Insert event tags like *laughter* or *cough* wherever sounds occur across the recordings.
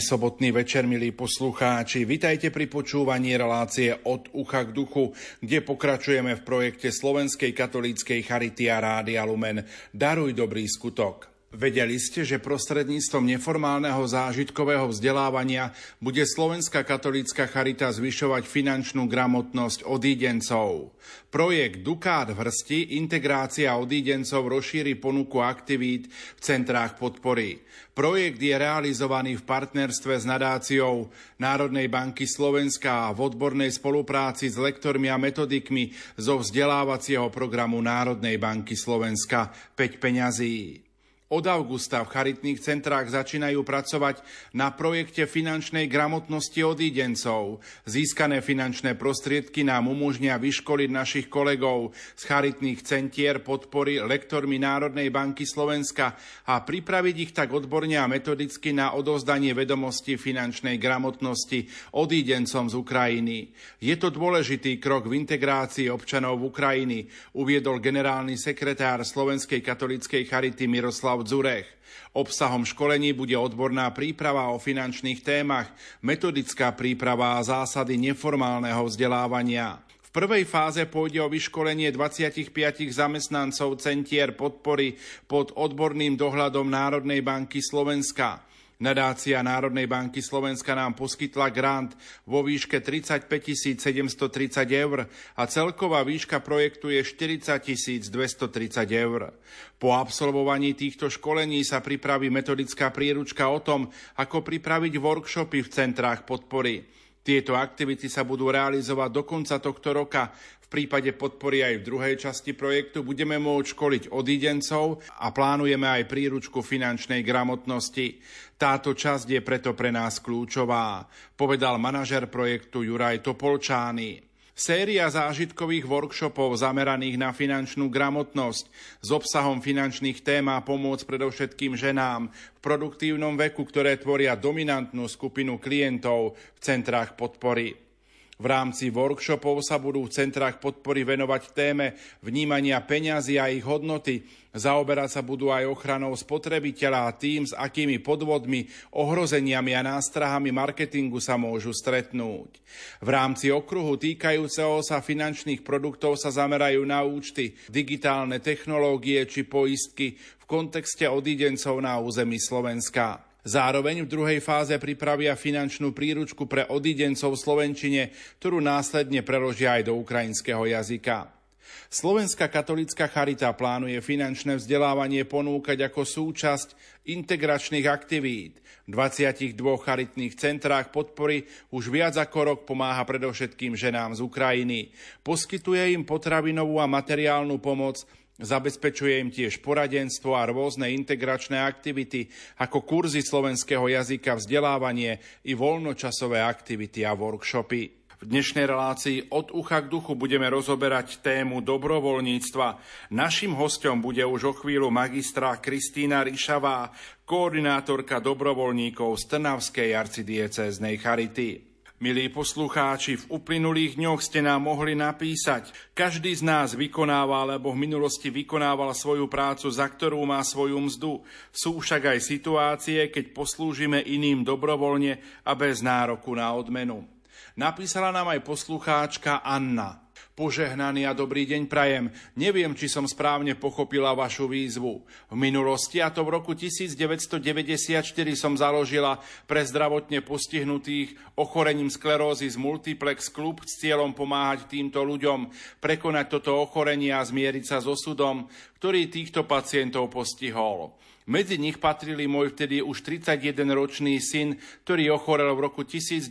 Sobotný večer, milí poslucháči. Vitajte pri počúvaní relácie od ucha k duchu, kde pokračujeme v projekte Slovenskej katolíckej Charity a Rádia Lumen Daruj dobrý skutok. Vedeli ste, že prostredníctvom neformálneho zážitkového vzdelávania bude Slovenská katolícka charita zvyšovať finančnú gramotnosť odídencov. Projekt Dukát v hrsti integrácia odídencov rozšíri ponuku aktivít v centrách podpory. Projekt je realizovaný v partnerstve s nadáciou Národnej banky Slovenska a v odbornej spolupráci s lektormi a metodikmi zo vzdelávacieho programu Národnej banky Slovenska 5 peňazí. Od augusta v charitných centrách začínajú pracovať na projekte finančnej gramotnosti odídencov. Získané finančné prostriedky nám umožnia vyškoliť našich kolegov z charitných centier podpory lektormi Národnej banky Slovenska a pripraviť ich tak odborne a metodicky na odozdanie vedomosti finančnej gramotnosti odídencom z Ukrajiny. Je to dôležitý krok v integrácii občanov Ukrajiny, uviedol generálny sekretár Slovenskej katolíckej charity Miroslav Miroslav Dzurech. Obsahom školení bude odborná príprava o finančných témach, metodická príprava a zásady neformálneho vzdelávania. V prvej fáze pôjde o vyškolenie 25 zamestnancov centier podpory pod odborným dohľadom Národnej banky Slovenska. Nadácia Národnej banky Slovenska nám poskytla grant vo výške 35 730 eur a celková výška projektu je 40 230 eur. Po absolvovaní týchto školení sa pripraví metodická príručka o tom, ako pripraviť workshopy v centrách podpory. Tieto aktivity sa budú realizovať do konca tohto roka. V prípade podpory aj v druhej časti projektu budeme môcť školiť odídencov a plánujeme aj príručku finančnej gramotnosti. Táto časť je preto pre nás kľúčová, povedal manažer projektu Juraj Topolčány. Séria zážitkových workshopov zameraných na finančnú gramotnosť s obsahom finančných tém a pomôcť predovšetkým ženám v produktívnom veku, ktoré tvoria dominantnú skupinu klientov v centrách podpory. V rámci workshopov sa budú v centrách podpory venovať téme vnímania peňazí a ich hodnoty. Zaoberať sa budú aj ochranou spotrebiteľa a tým, s akými podvodmi, ohrozeniami a nástrahami marketingu sa môžu stretnúť. V rámci okruhu týkajúceho sa finančných produktov sa zamerajú na účty, digitálne technológie či poistky v kontexte odídencov na území Slovenska. Zároveň v druhej fáze pripravia finančnú príručku pre odidencov v Slovenčine, ktorú následne preložia aj do ukrajinského jazyka. Slovenská katolická charita plánuje finančné vzdelávanie ponúkať ako súčasť integračných aktivít. V 22 charitných centrách podpory už viac ako rok pomáha predovšetkým ženám z Ukrajiny. Poskytuje im potravinovú a materiálnu pomoc Zabezpečuje im tiež poradenstvo a rôzne integračné aktivity, ako kurzy slovenského jazyka, vzdelávanie i voľnočasové aktivity a workshopy. V dnešnej relácii od ucha k duchu budeme rozoberať tému dobrovoľníctva. Našim hostom bude už o chvíľu magistra Kristýna Ríšavá, koordinátorka dobrovoľníkov z Trnavskej arcidiecéznej charity. Milí poslucháči, v uplynulých dňoch ste nám mohli napísať. Každý z nás vykonáva alebo v minulosti vykonával svoju prácu, za ktorú má svoju mzdu. Sú však aj situácie, keď poslúžime iným dobrovoľne a bez nároku na odmenu. Napísala nám aj poslucháčka Anna. Požehnaný a dobrý deň prajem. Neviem, či som správne pochopila vašu výzvu. V minulosti, a to v roku 1994 som založila pre zdravotne postihnutých ochorením sklerózy z Multiplex klub s cieľom pomáhať týmto ľuďom prekonať toto ochorenie a zmieriť sa so súdom, ktorý týchto pacientov postihol. Medzi nich patrili môj vtedy už 31-ročný syn, ktorý ochorel v roku 1986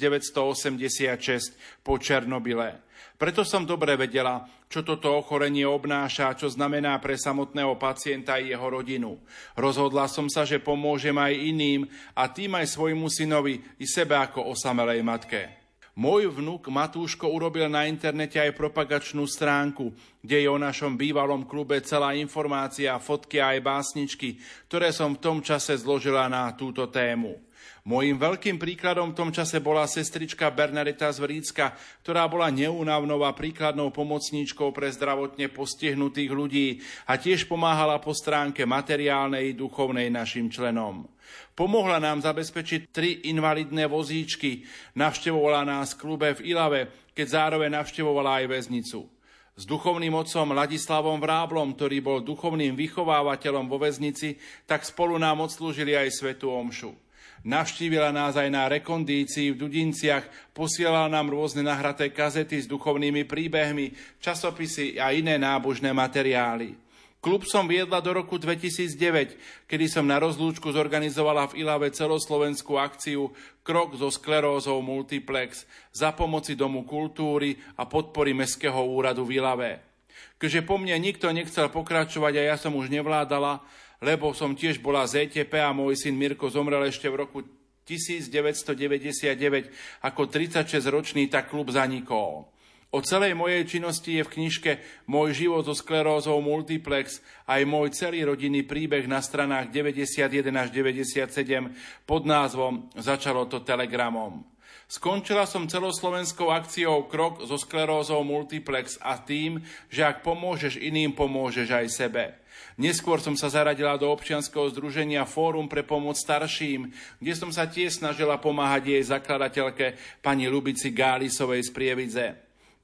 po Černobyle. Preto som dobre vedela, čo toto ochorenie obnáša, čo znamená pre samotného pacienta i jeho rodinu. Rozhodla som sa, že pomôžem aj iným a tým aj svojmu synovi i sebe ako osamelej matke. Môj vnuk Matúško urobil na internete aj propagačnú stránku, kde je o našom bývalom klube celá informácia, fotky a aj básničky, ktoré som v tom čase zložila na túto tému. Mojím veľkým príkladom v tom čase bola sestrička Bernadeta z Vrícka, ktorá bola neúnavnou a príkladnou pomocníčkou pre zdravotne postihnutých ľudí a tiež pomáhala po stránke materiálnej i duchovnej našim členom. Pomohla nám zabezpečiť tri invalidné vozíčky, navštevovala nás v klube v Ilave, keď zároveň navštevovala aj väznicu s duchovným otcom Ladislavom Vráblom, ktorý bol duchovným vychovávateľom vo väznici, tak spolu nám odslúžili aj Svetu Omšu. Navštívila nás aj na rekondícii v Dudinciach, posielala nám rôzne nahraté kazety s duchovnými príbehmi, časopisy a iné nábožné materiály. Klub som viedla do roku 2009, kedy som na rozlúčku zorganizovala v Ilave celoslovenskú akciu Krok so sklerózou Multiplex za pomoci Domu kultúry a podpory Mestského úradu v Ilave. Keďže po mne nikto nechcel pokračovať a ja som už nevládala, lebo som tiež bola z ETP a môj syn Mirko zomrel ešte v roku 1999 ako 36-ročný, tak klub zanikol. O celej mojej činnosti je v knižke Môj život so sklerózou Multiplex aj môj celý rodinný príbeh na stranách 91 až 97 pod názvom Začalo to telegramom. Skončila som celoslovenskou akciou Krok so sklerózou Multiplex a tým, že ak pomôžeš iným, pomôžeš aj sebe. Neskôr som sa zaradila do občianskeho združenia Fórum pre pomoc starším, kde som sa tiež snažila pomáhať jej zakladateľke pani Lubici Gálisovej z Prievidze.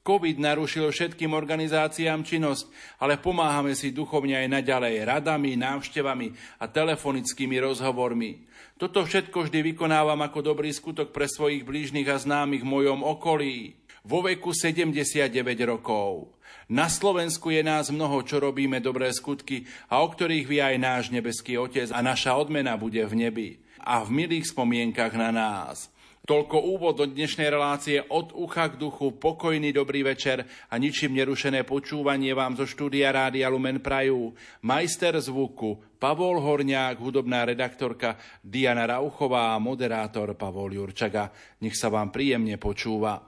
COVID narušil všetkým organizáciám činnosť, ale pomáhame si duchovne aj naďalej radami, návštevami a telefonickými rozhovormi. Toto všetko vždy vykonávam ako dobrý skutok pre svojich blížnych a známych v mojom okolí. Vo veku 79 rokov. Na Slovensku je nás mnoho, čo robíme dobré skutky a o ktorých vie aj náš nebeský Otec a naša odmena bude v nebi a v milých spomienkach na nás. Toľko úvod do dnešnej relácie od ucha k duchu, pokojný dobrý večer a ničím nerušené počúvanie vám zo štúdia Rádia Lumen Prajú. Majster zvuku Pavol Horňák, hudobná redaktorka Diana Rauchová a moderátor Pavol Jurčaga. Nech sa vám príjemne počúva.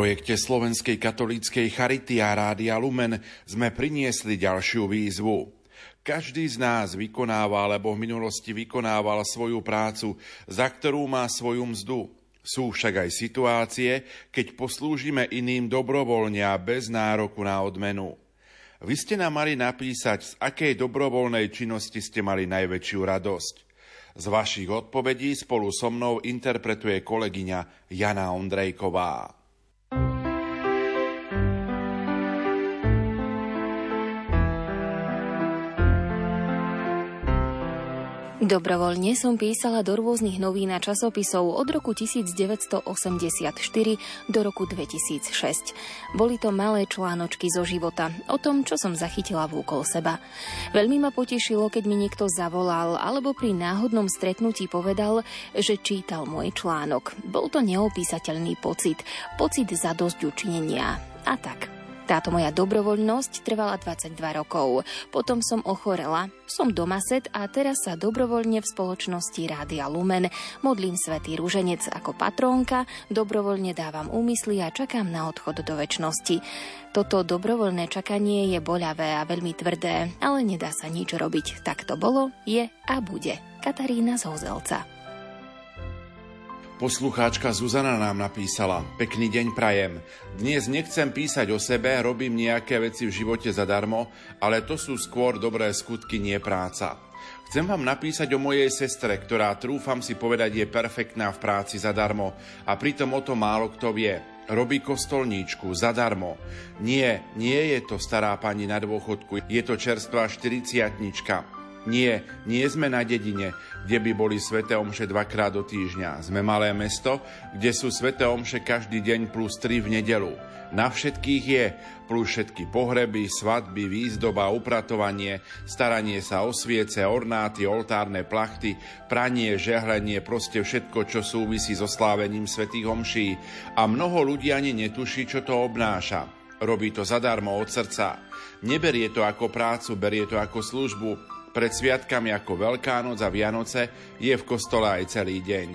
Projekte Slovenskej katolíckej Charity a Rádia Lumen sme priniesli ďalšiu výzvu. Každý z nás vykonáva alebo v minulosti vykonával svoju prácu, za ktorú má svoju mzdu. Sú však aj situácie, keď poslúžime iným dobrovoľne a bez nároku na odmenu. Vy ste nám mali napísať, z akej dobrovoľnej činnosti ste mali najväčšiu radosť. Z vašich odpovedí spolu so mnou interpretuje kolegyňa Jana Ondrejková. Dobrovoľne som písala do rôznych novín a časopisov od roku 1984 do roku 2006. Boli to malé článočky zo života, o tom, čo som zachytila vôkol seba. Veľmi ma potešilo, keď mi niekto zavolal alebo pri náhodnom stretnutí povedal, že čítal môj článok. Bol to neopísateľný pocit, pocit za dosť učinenia. A tak. Táto moja dobrovoľnosť trvala 22 rokov. Potom som ochorela, som doma set a teraz sa dobrovoľne v spoločnosti Rádia Lumen modlím Svetý Rúženec ako patrónka, dobrovoľne dávam úmysly a čakám na odchod do väčšnosti. Toto dobrovoľné čakanie je boľavé a veľmi tvrdé, ale nedá sa nič robiť. Tak to bolo, je a bude. Katarína Zozelca. Poslucháčka Zuzana nám napísala Pekný deň prajem. Dnes nechcem písať o sebe, robím nejaké veci v živote zadarmo, ale to sú skôr dobré skutky, nie práca. Chcem vám napísať o mojej sestre, ktorá trúfam si povedať je perfektná v práci zadarmo a pritom o to málo kto vie. Robí kostolníčku zadarmo. Nie, nie je to stará pani na dôchodku, je to čerstvá 40 nie, nie sme na dedine, kde by boli sveté omše dvakrát do týždňa. Sme malé mesto, kde sú sveté omše každý deň plus tri v nedelu. Na všetkých je, plus všetky pohreby, svadby, výzdoba, upratovanie, staranie sa o sviece, ornáty, oltárne plachty, pranie, žehlenie, proste všetko, čo súvisí so slávením svetých omší. A mnoho ľudí ani netuší, čo to obnáša. Robí to zadarmo od srdca. Neberie to ako prácu, berie to ako službu, pred sviatkami ako Veľká noc a Vianoce je v kostole aj celý deň.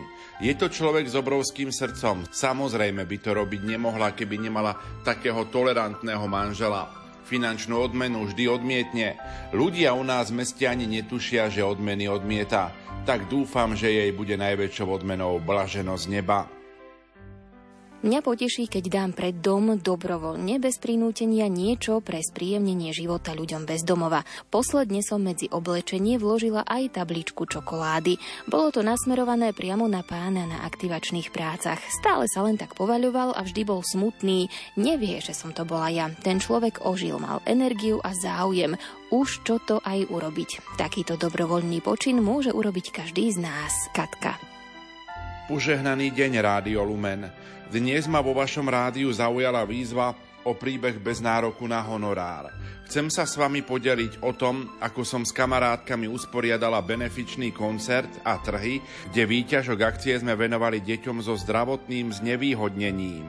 Je to človek s obrovským srdcom. Samozrejme by to robiť nemohla, keby nemala takého tolerantného manžela. Finančnú odmenu vždy odmietne. Ľudia u nás v meste ani netušia, že odmeny odmieta. Tak dúfam, že jej bude najväčšou odmenou blaženosť neba. Mňa poteší, keď dám pred dom dobrovoľne, bez prinútenia niečo pre spríjemnenie života ľuďom bez domova. Posledne som medzi oblečenie vložila aj tabličku čokolády. Bolo to nasmerované priamo na pána na aktivačných prácach. Stále sa len tak povaľoval a vždy bol smutný. Nevie, že som to bola ja. Ten človek ožil, mal energiu a záujem. Už čo to aj urobiť. Takýto dobrovoľný počin môže urobiť každý z nás. Katka. Požehnaný deň, Rádio Lumen. Dnes ma vo vašom rádiu zaujala výzva o príbeh bez nároku na honorár. Chcem sa s vami podeliť o tom, ako som s kamarátkami usporiadala benefičný koncert a trhy, kde výťažok akcie sme venovali deťom so zdravotným znevýhodnením.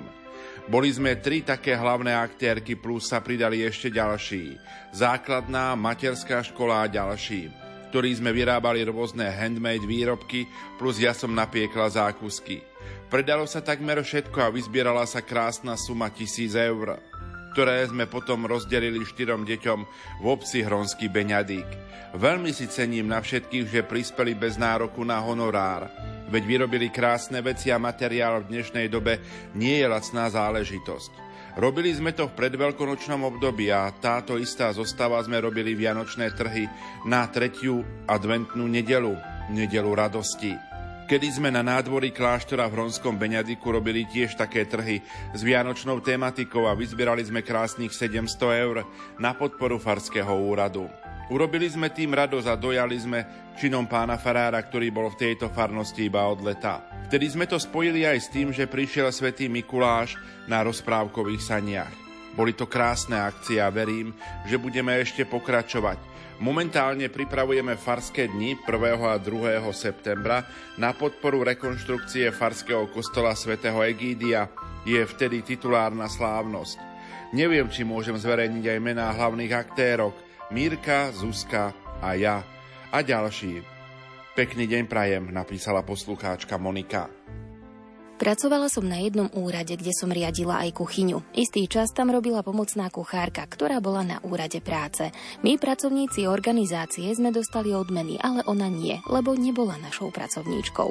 Boli sme tri také hlavné aktérky, plus sa pridali ešte ďalší. Základná, materská škola a ďalší, ktorí sme vyrábali rôzne handmade výrobky, plus ja som napiekla zákusky. Predalo sa takmer všetko a vyzbierala sa krásna suma tisíc eur, ktoré sme potom rozdelili štyrom deťom v obci Hronský Beňadík. Veľmi si cením na všetkých, že prispeli bez nároku na honorár, veď vyrobili krásne veci a materiál v dnešnej dobe nie je lacná záležitosť. Robili sme to v predveľkonočnom období a táto istá zostava sme robili vianočné trhy na tretiu adventnú nedelu, nedelu radosti. Kedy sme na nádvorí kláštora v Hronskom Beňadiku robili tiež také trhy s vianočnou tematikou a vyzbierali sme krásnych 700 eur na podporu Farského úradu. Urobili sme tým radosť a dojali sme činom pána Farára, ktorý bol v tejto farnosti iba od leta. Vtedy sme to spojili aj s tým, že prišiel svätý Mikuláš na rozprávkových saniach. Boli to krásne akcie a verím, že budeme ešte pokračovať. Momentálne pripravujeme Farské dni 1. a 2. septembra na podporu rekonštrukcie Farského kostola svätého Egídia. Je vtedy titulárna slávnosť. Neviem, či môžem zverejniť aj mená hlavných aktérok Mírka, Zuzka a ja a ďalší. Pekný deň prajem, napísala poslucháčka Monika. Pracovala som na jednom úrade, kde som riadila aj kuchyňu. Istý čas tam robila pomocná kuchárka, ktorá bola na úrade práce. My, pracovníci organizácie, sme dostali odmeny, ale ona nie, lebo nebola našou pracovníčkou.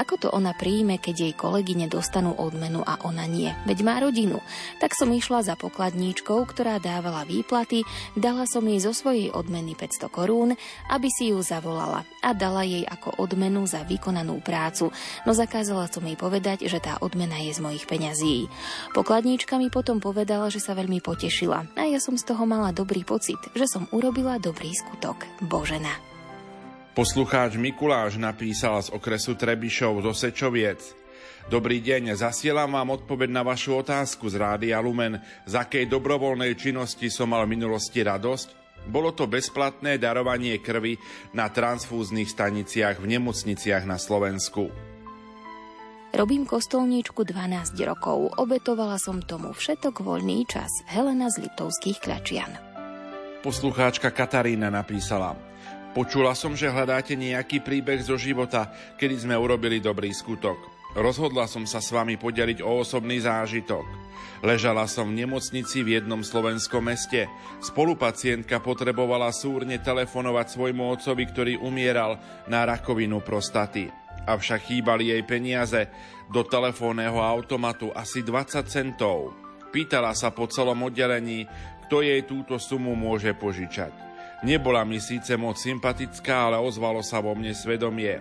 Ako to ona príjme, keď jej kolegyne dostanú odmenu a ona nie? Veď má rodinu. Tak som išla za pokladníčkou, ktorá dávala výplaty, dala som jej zo svojej odmeny 500 korún, aby si ju zavolala a dala jej ako odmenu za vykonanú prácu, no zakázala som jej povedať, že tá odmena je z mojich peňazí. Pokladníčka mi potom povedala, že sa veľmi potešila a ja som z toho mala dobrý pocit, že som urobila dobrý skutok. Božena. Poslucháč Mikuláš napísal z okresu Trebišov do Sečoviec. Dobrý deň, zasielam vám odpoveď na vašu otázku z Rádia Lumen, z akej dobrovoľnej činnosti som mal v minulosti radosť. Bolo to bezplatné darovanie krvi na transfúznych staniciach v nemocniciach na Slovensku. Robím kostolníčku 12 rokov. Obetovala som tomu všetok voľný čas. Helena z Liptovských Kľačian. Poslucháčka Katarína napísala Počula som, že hľadáte nejaký príbeh zo života, kedy sme urobili dobrý skutok. Rozhodla som sa s vami podeliť o osobný zážitok. Ležala som v nemocnici v jednom slovenskom meste. Spolupacientka potrebovala súrne telefonovať svojmu otcovi, ktorý umieral na rakovinu prostaty avšak chýbali jej peniaze do telefónneho automatu asi 20 centov. Pýtala sa po celom oddelení, kto jej túto sumu môže požičať. Nebola mi síce moc sympatická, ale ozvalo sa vo mne svedomie.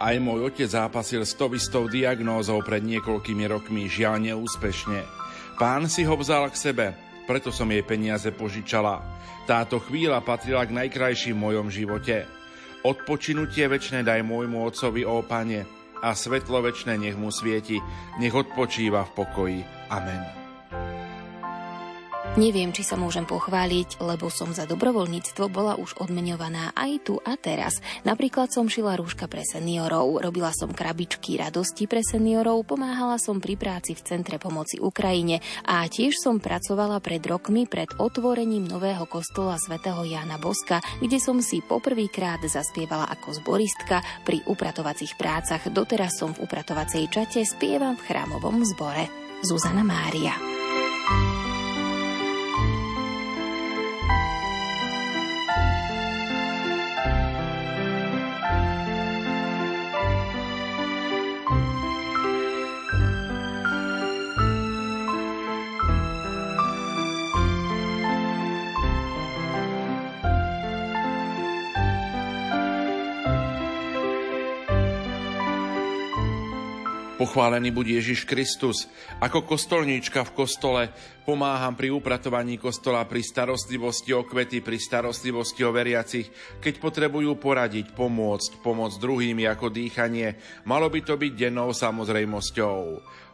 Aj môj otec zápasil s tovistou diagnózou pred niekoľkými rokmi, žiaľ neúspešne. Pán si ho vzal k sebe, preto som jej peniaze požičala. Táto chvíľa patrila k najkrajším v mojom živote. Odpočinutie večné daj môjmu otcovi, ó Pane, a svetlo večné nech mu svieti, nech odpočíva v pokoji. Amen. Neviem, či sa môžem pochváliť, lebo som za dobrovoľníctvo bola už odmeňovaná aj tu a teraz. Napríklad som šila rúška pre seniorov, robila som krabičky radosti pre seniorov, pomáhala som pri práci v Centre pomoci Ukrajine a tiež som pracovala pred rokmi pred otvorením nového kostola svätého Jána Boska, kde som si poprvýkrát zaspievala ako zboristka pri upratovacích prácach. Doteraz som v upratovacej čate spievam v chrámovom zbore. Zuzana Mária. Pochválený buď Ježiš Kristus. Ako kostolníčka v kostole pomáham pri upratovaní kostola, pri starostlivosti o kvety, pri starostlivosti o veriacich, keď potrebujú poradiť, pomôcť, pomôcť druhým ako dýchanie. Malo by to byť dennou samozrejmosťou.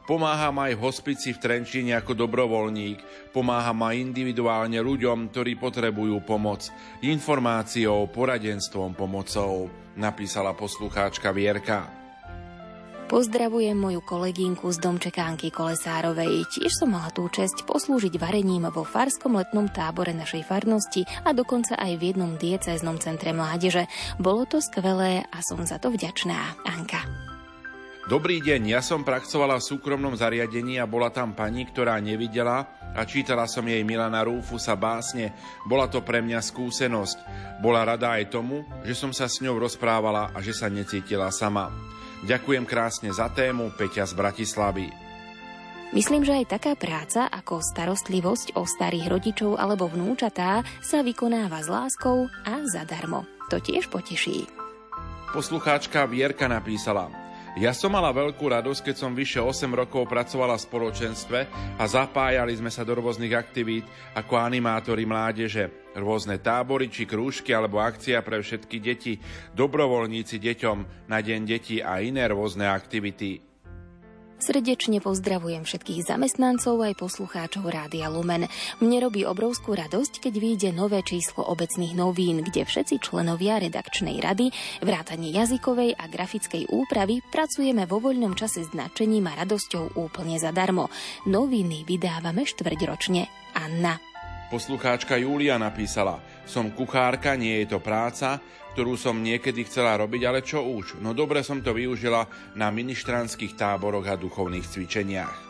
Pomáham aj hospici v Trenčíne ako dobrovoľník. Pomáham aj individuálne ľuďom, ktorí potrebujú pomoc. Informáciou, poradenstvom, pomocou, napísala poslucháčka Vierka. Pozdravujem moju kolegynku z domčekánky Kolesárovej. Tiež som mala tú čest poslúžiť varením vo farskom letnom tábore našej farnosti a dokonca aj v jednom diecéznom centre mládeže. Bolo to skvelé a som za to vďačná. Anka. Dobrý deň, ja som praxovala v súkromnom zariadení a bola tam pani, ktorá nevidela a čítala som jej Milana Rúfusa básne. Bola to pre mňa skúsenosť. Bola rada aj tomu, že som sa s ňou rozprávala a že sa necítila sama. Ďakujem krásne za tému, Peťa z Bratislavy. Myslím, že aj taká práca ako starostlivosť o starých rodičov alebo vnúčatá sa vykonáva s láskou a zadarmo. To tiež poteší. Poslucháčka Vierka napísala Ja som mala veľkú radosť, keď som vyše 8 rokov pracovala v spoločenstve a zapájali sme sa do rôznych aktivít ako animátori mládeže, rôzne tábory či krúžky alebo akcia pre všetky deti, dobrovoľníci deťom na deň detí a iné rôzne aktivity. Srdečne pozdravujem všetkých zamestnancov aj poslucháčov Rádia Lumen. Mne robí obrovskú radosť, keď vyjde nové číslo obecných novín, kde všetci členovia redakčnej rady, vrátane jazykovej a grafickej úpravy pracujeme vo voľnom čase s nadšením a radosťou úplne zadarmo. Noviny vydávame štvrťročne. Anna. Poslucháčka Júlia napísala Som kuchárka, nie je to práca, ktorú som niekedy chcela robiť, ale čo už? No dobre som to využila na ministranských táboroch a duchovných cvičeniach.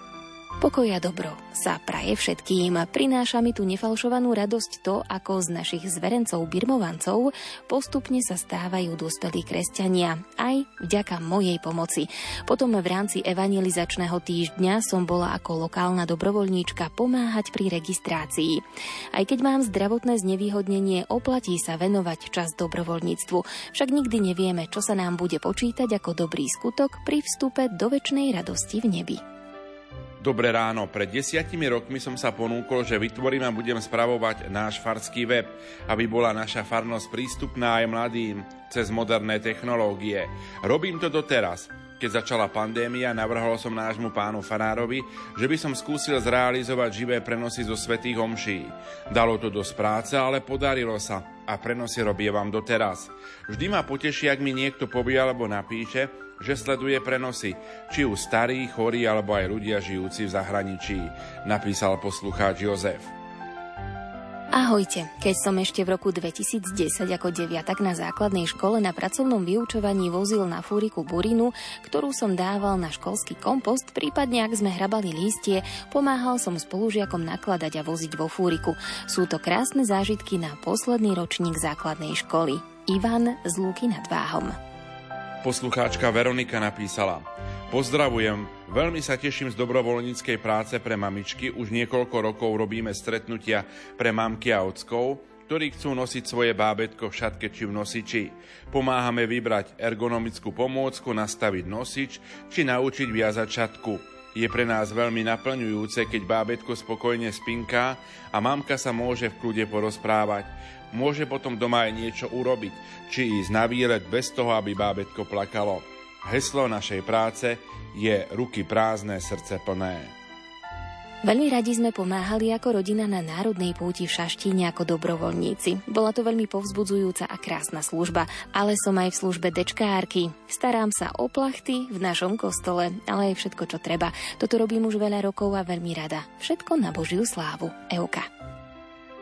Pokoj a dobro sa praje všetkým. Prináša mi tu nefalšovanú radosť to, ako z našich zverencov birmovancov postupne sa stávajú dospelí kresťania, aj vďaka mojej pomoci. Potom v rámci evangelizačného týždňa som bola ako lokálna dobrovoľníčka pomáhať pri registrácii. Aj keď mám zdravotné znevýhodnenie, oplatí sa venovať čas dobrovoľníctvu, však nikdy nevieme, čo sa nám bude počítať ako dobrý skutok pri vstupe do väčšnej radosti v nebi. Dobré ráno, pred desiatimi rokmi som sa ponúkol, že vytvorím a budem spravovať náš farský web, aby bola naša farnosť prístupná aj mladým cez moderné technológie. Robím to doteraz. Keď začala pandémia, navrhol som nášmu pánu Farárovi, že by som skúsil zrealizovať živé prenosy zo svetých homší. Dalo to dosť práce, ale podarilo sa a prenosy robievam doteraz. Vždy ma poteší, ak mi niekto povie alebo napíše, že sleduje prenosy, či už starí, chorí alebo aj ľudia žijúci v zahraničí, napísal poslucháč Jozef. Ahojte, keď som ešte v roku 2010 ako deviatak na základnej škole na pracovnom vyučovaní vozil na fúriku burinu, ktorú som dával na školský kompost, prípadne ak sme hrabali lístie, pomáhal som spolužiakom nakladať a voziť vo fúriku. Sú to krásne zážitky na posledný ročník základnej školy. Ivan z Lúky nad Váhom. Poslucháčka Veronika napísala Pozdravujem, veľmi sa teším z dobrovoľníckej práce pre mamičky. Už niekoľko rokov robíme stretnutia pre mamky a ockov, ktorí chcú nosiť svoje bábetko v šatke či v nosiči. Pomáhame vybrať ergonomickú pomôcku, nastaviť nosič či naučiť viazať šatku. Je pre nás veľmi naplňujúce, keď bábetko spokojne spinká a mamka sa môže v kľude porozprávať môže potom doma aj niečo urobiť, či ísť na výlet bez toho, aby bábetko plakalo. Heslo našej práce je ruky prázdne, srdce plné. Veľmi radi sme pomáhali ako rodina na národnej púti v Šaštíne ako dobrovoľníci. Bola to veľmi povzbudzujúca a krásna služba, ale som aj v službe dečkárky. Starám sa o plachty v našom kostole, ale aj všetko, čo treba. Toto robím už veľa rokov a veľmi rada. Všetko na Božiu slávu. Euka.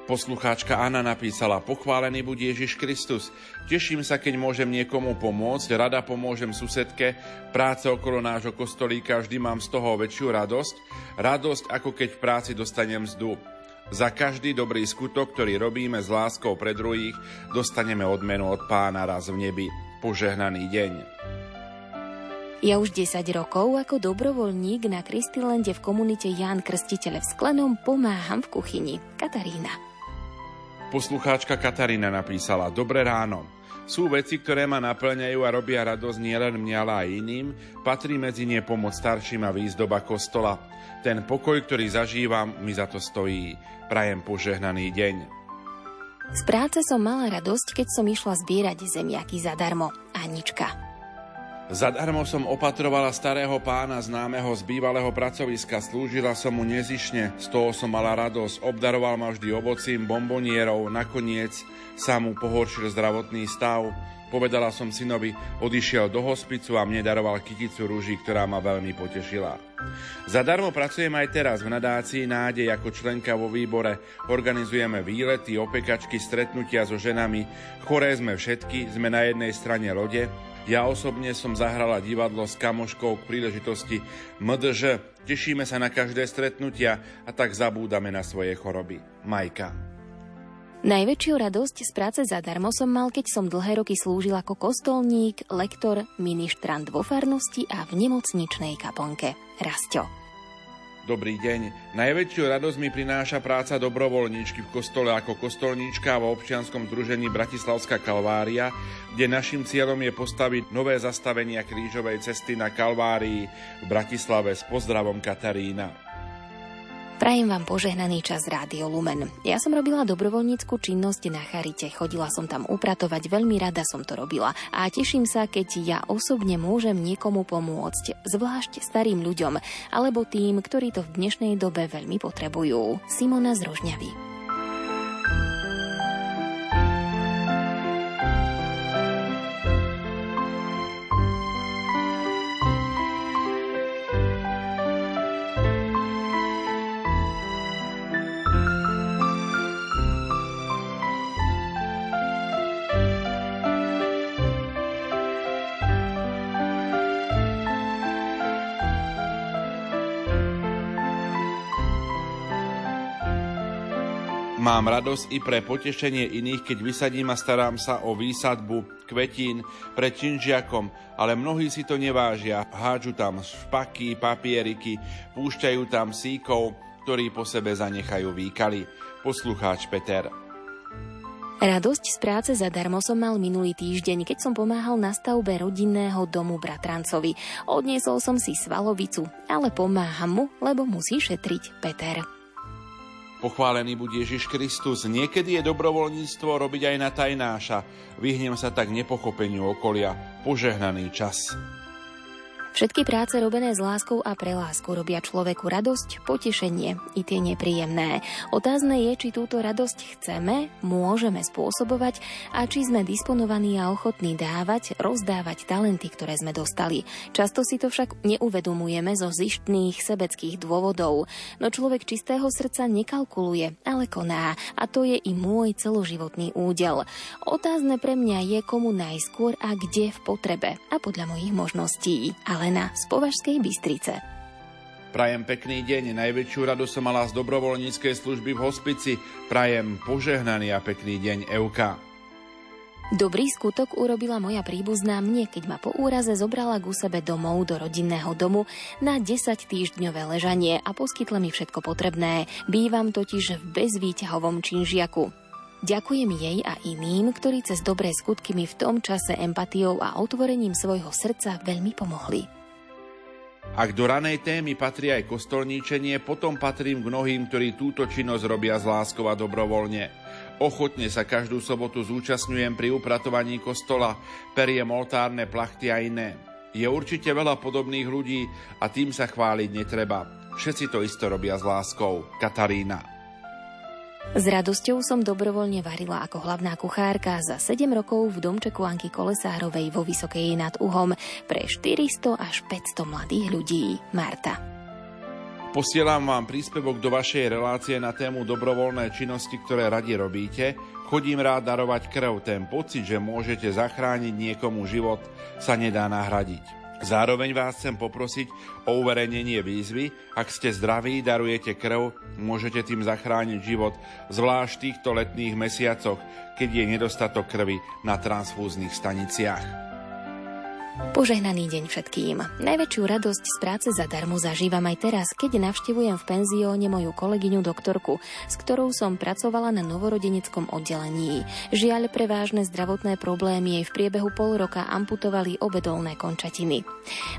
Poslucháčka Anna napísala, pochválený buď Ježiš Kristus. Teším sa, keď môžem niekomu pomôcť, rada pomôžem susedke, práce okolo nášho kostolíka, vždy mám z toho väčšiu radosť. Radosť, ako keď v práci dostanem mzdu. Za každý dobrý skutok, ktorý robíme s láskou pre druhých, dostaneme odmenu od pána raz v nebi. Požehnaný deň. Ja už 10 rokov ako dobrovoľník na Kristilende v komunite Ján Krstiteľ v Sklenom pomáham v kuchyni. Katarína. Poslucháčka Katarína napísala Dobré ráno. Sú veci, ktoré ma naplňajú a robia radosť nielen mňa, ale aj iným. Patrí medzi ne pomoc starším a výzdoba kostola. Ten pokoj, ktorý zažívam, mi za to stojí. Prajem požehnaný deň. Z práce som mala radosť, keď som išla zbierať zemiaky zadarmo. Anička. Zadarmo som opatrovala starého pána známeho z bývalého pracoviska, slúžila som mu nezišne, z toho som mala radosť, obdaroval ma vždy ovocím, bombonierov, nakoniec sa mu pohoršil zdravotný stav. Povedala som synovi, odišiel do hospicu a mne daroval kyticu rúží, ktorá ma veľmi potešila. Zadarmo pracujem aj teraz v nadácii Nádej ako členka vo výbore. Organizujeme výlety, opekačky, stretnutia so ženami. Choré sme všetky, sme na jednej strane lode, ja osobne som zahrala divadlo s kamoškou k príležitosti MDŽ. Tešíme sa na každé stretnutia a tak zabúdame na svoje choroby. Majka. Najväčšiu radosť z práce zadarmo som mal, keď som dlhé roky slúžil ako kostolník, lektor, ministrant vo farnosti a v nemocničnej kaponke. Rastio. Dobrý deň. Najväčšiu radosť mi prináša práca dobrovoľníčky v kostole ako kostolníčka vo občianskom združení Bratislavská Kalvária, kde našim cieľom je postaviť nové zastavenia krížovej cesty na Kalvárii v Bratislave s pozdravom Katarína. Prajem vám požehnaný čas Rádio Lumen. Ja som robila dobrovoľníckú činnosť na Charite. Chodila som tam upratovať, veľmi rada som to robila. A teším sa, keď ja osobne môžem niekomu pomôcť, zvlášť starým ľuďom, alebo tým, ktorí to v dnešnej dobe veľmi potrebujú. Simona z Rožňavy. Mám radosť i pre potešenie iných, keď vysadím a starám sa o výsadbu kvetín pred činžiakom, ale mnohí si to nevážia. Hádžu tam špaky, papieriky, púšťajú tam síkov, ktorí po sebe zanechajú výkaly. Poslucháč Peter. Radosť z práce zadarmo som mal minulý týždeň, keď som pomáhal na stavbe rodinného domu bratrancovi. Odniesol som si svalovicu, ale pomáham mu, lebo musí šetriť Peter. Pochválený buď Ježiš Kristus. Niekedy je dobrovoľníctvo robiť aj na tajnáša. Vyhnem sa tak nepochopeniu okolia. Požehnaný čas. Všetky práce robené s láskou a pre lásku robia človeku radosť, potešenie i tie nepríjemné. Otázne je, či túto radosť chceme, môžeme spôsobovať a či sme disponovaní a ochotní dávať, rozdávať talenty, ktoré sme dostali. Často si to však neuvedomujeme zo zištných sebeckých dôvodov. No človek čistého srdca nekalkuluje, ale koná. A to je i môj celoživotný údel. Otázne pre mňa je, komu najskôr a kde v potrebe a podľa mojich možností. Ale Helena z Považskej Bystrice. Prajem pekný deň, najväčšiu radu som mala z dobrovoľníckej služby v hospici. Prajem požehnaný a pekný deň Euka. Dobrý skutok urobila moja príbuzná mne, keď ma po úraze zobrala ku sebe domov do rodinného domu na 10 týždňové ležanie a poskytla mi všetko potrebné. Bývam totiž v bezvýťahovom činžiaku. Ďakujem jej a iným, ktorí cez dobré skutky mi v tom čase empatiou a otvorením svojho srdca veľmi pomohli. Ak do ranej témy patrí aj kostolníčenie, potom patrím k mnohým, ktorí túto činnosť robia z láskou a dobrovoľne. Ochotne sa každú sobotu zúčastňujem pri upratovaní kostola, periem oltárne plachty a iné. Je určite veľa podobných ľudí a tým sa chváliť netreba. Všetci to isto robia s láskou. Katarína. S radosťou som dobrovoľne varila ako hlavná kuchárka za 7 rokov v domčeku Anky Kolesárovej vo Vysokej nad Uhom pre 400 až 500 mladých ľudí. Marta. Posielam vám príspevok do vašej relácie na tému dobrovoľné činnosti, ktoré radi robíte. Chodím rád darovať krv. Ten pocit, že môžete zachrániť niekomu život, sa nedá nahradiť. Zároveň vás chcem poprosiť o uverejnenie výzvy. Ak ste zdraví, darujete krv, môžete tým zachrániť život, zvlášť v týchto letných mesiacoch, keď je nedostatok krvi na transfúznych staniciach. Požehnaný deň všetkým. Najväčšiu radosť z práce zadarmo zažívam aj teraz, keď navštevujem v penzióne moju kolegyňu doktorku, s ktorou som pracovala na novorodeneckom oddelení. Žiaľ, pre vážne zdravotné problémy jej v priebehu pol roka amputovali obe dolné končatiny.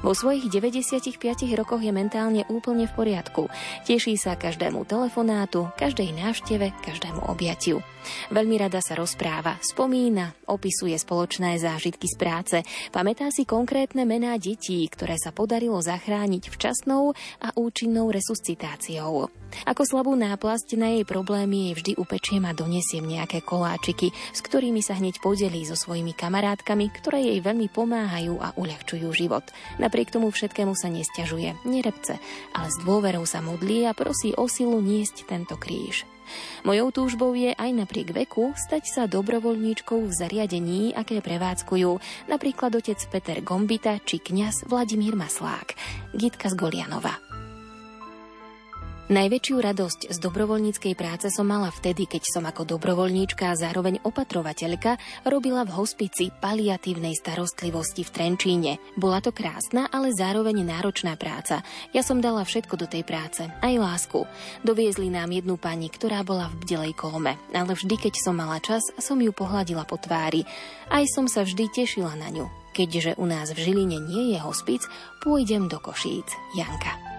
Vo svojich 95 rokoch je mentálne úplne v poriadku. Teší sa každému telefonátu, každej návšteve, každému objatiu. Veľmi rada sa rozpráva, spomína, opisuje spoločné zážitky z práce, pamätá si konkrétne mená detí, ktoré sa podarilo zachrániť včasnou a účinnou resuscitáciou. Ako slabú náplasť na jej problémy jej vždy upečiem a donesiem nejaké koláčiky, s ktorými sa hneď podelí so svojimi kamarátkami, ktoré jej veľmi pomáhajú a uľahčujú život. Napriek tomu všetkému sa nestiažuje, nerepce, ale s dôverou sa modlí a prosí o silu niesť tento kríž. Mojou túžbou je aj napriek veku stať sa dobrovoľníčkou v zariadení, aké prevádzkujú napríklad otec Peter Gombita či kňaz Vladimír Maslák. Gitka z Golianova. Najväčšiu radosť z dobrovoľníckej práce som mala vtedy, keď som ako dobrovoľníčka a zároveň opatrovateľka robila v hospici paliatívnej starostlivosti v Trenčíne. Bola to krásna, ale zároveň náročná práca. Ja som dala všetko do tej práce, aj lásku. Doviezli nám jednu pani, ktorá bola v bdelej kóme, ale vždy, keď som mala čas, som ju pohľadila po tvári. Aj som sa vždy tešila na ňu. Keďže u nás v Žiline nie je hospic, pôjdem do Košíc. Janka.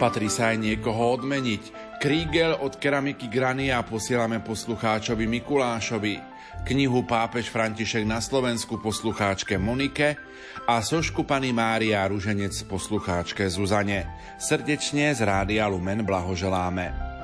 Patrí sa aj niekoho odmeniť. Krígel od keramiky Grania posielame poslucháčovi Mikulášovi, knihu Pápež František na Slovensku poslucháčke Monike a sošku Pani Mária Ruženec poslucháčke Zuzane. Srdečne z Rádia Lumen blahoželáme.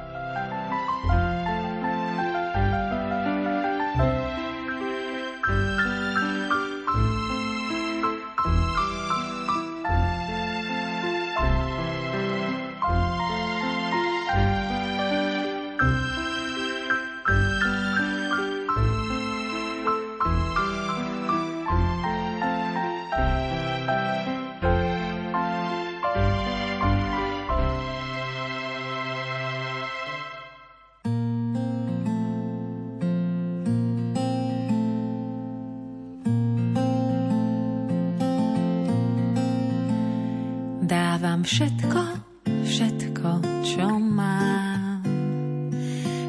Všetko, všetko, čo mám.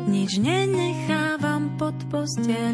Nič nenechávam pod posteľou,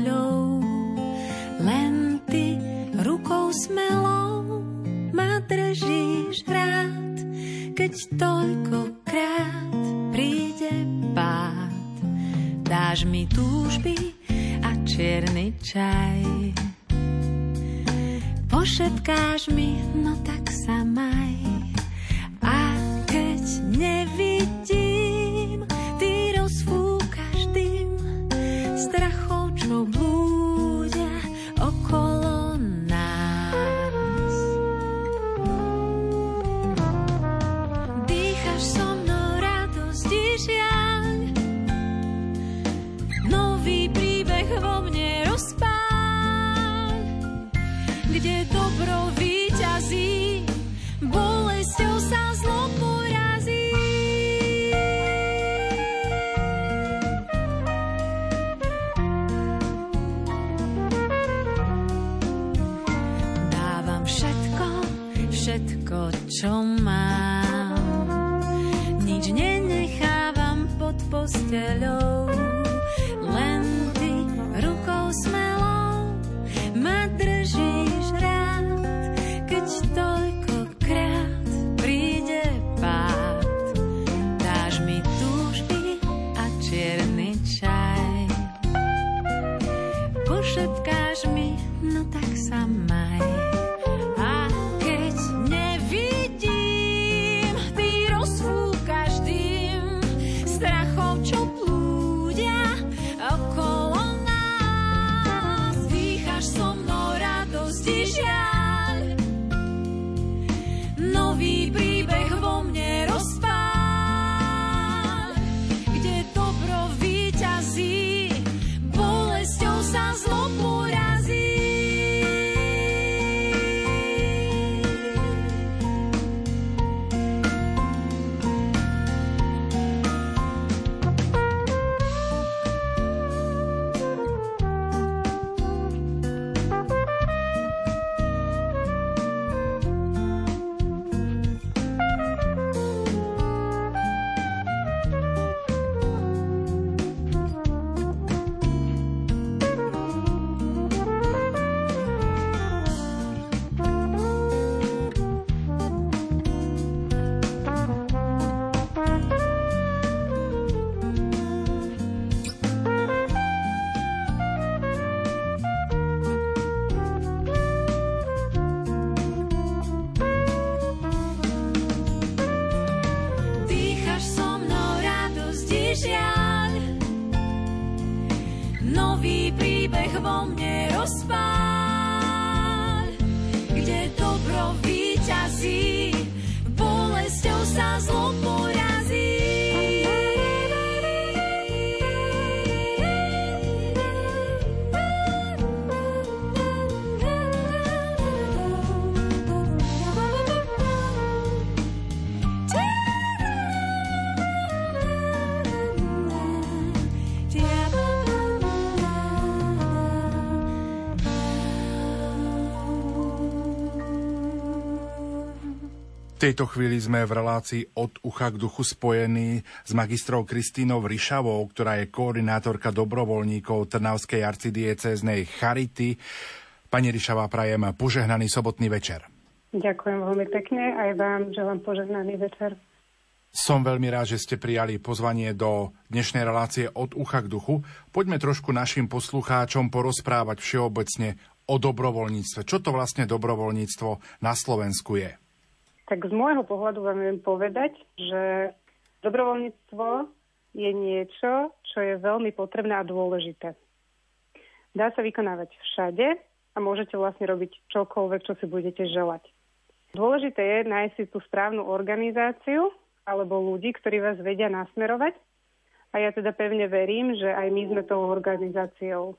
tejto chvíli sme v relácii od ucha k duchu spojení s magistrou Kristínou Ryšavou, ktorá je koordinátorka dobrovoľníkov Trnavskej arcidieceznej Charity. Pani Ryšavá, prajem požehnaný sobotný večer. Ďakujem veľmi pekne, aj vám želám požehnaný večer. Som veľmi rád, že ste prijali pozvanie do dnešnej relácie od ucha k duchu. Poďme trošku našim poslucháčom porozprávať všeobecne o dobrovoľníctve. Čo to vlastne dobrovoľníctvo na Slovensku je? Tak z môjho pohľadu vám viem povedať, že dobrovoľníctvo je niečo, čo je veľmi potrebné a dôležité. Dá sa vykonávať všade a môžete vlastne robiť čokoľvek, čo si budete želať. Dôležité je nájsť si tú správnu organizáciu alebo ľudí, ktorí vás vedia nasmerovať. A ja teda pevne verím, že aj my sme tou organizáciou.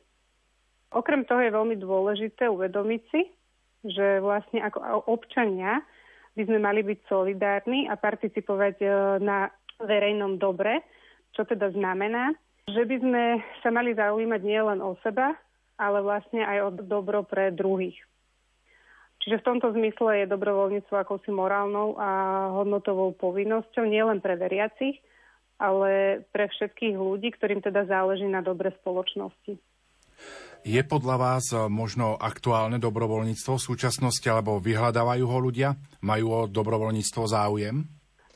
Okrem toho je veľmi dôležité uvedomiť si, že vlastne ako občania by sme mali byť solidárni a participovať e, na verejnom dobre, čo teda znamená, že by sme sa mali zaujímať nielen o seba, ale vlastne aj o dobro pre druhých. Čiže v tomto zmysle je dobrovoľníctvo akousi morálnou a hodnotovou povinnosťou nielen pre veriacich, ale pre všetkých ľudí, ktorým teda záleží na dobre spoločnosti. Je podľa vás eh, možno aktuálne dobrovoľníctvo v súčasnosti, alebo vyhľadávajú ho ľudia? Majú o dobrovoľníctvo záujem?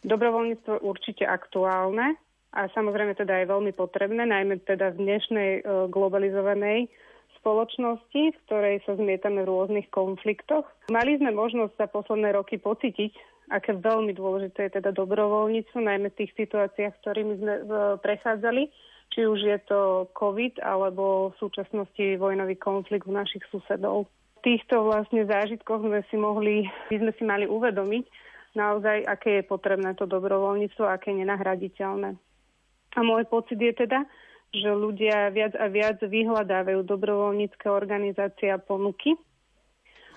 Dobrovoľníctvo určite aktuálne a samozrejme teda je veľmi potrebné, najmä teda v dnešnej eh, globalizovanej spoločnosti, v ktorej sa zmietame v rôznych konfliktoch. Mali sme možnosť za posledné roky pocítiť, aké veľmi dôležité je teda dobrovoľníctvo, najmä v tých situáciách, ktorými sme eh, prechádzali či už je to COVID alebo v súčasnosti vojnový konflikt u našich susedov. V týchto vlastne zážitkoch sme si mohli, by sme si mali uvedomiť naozaj, aké je potrebné to dobrovoľníctvo, aké je nenahraditeľné. A môj pocit je teda, že ľudia viac a viac vyhľadávajú dobrovoľnícke organizácie a ponuky.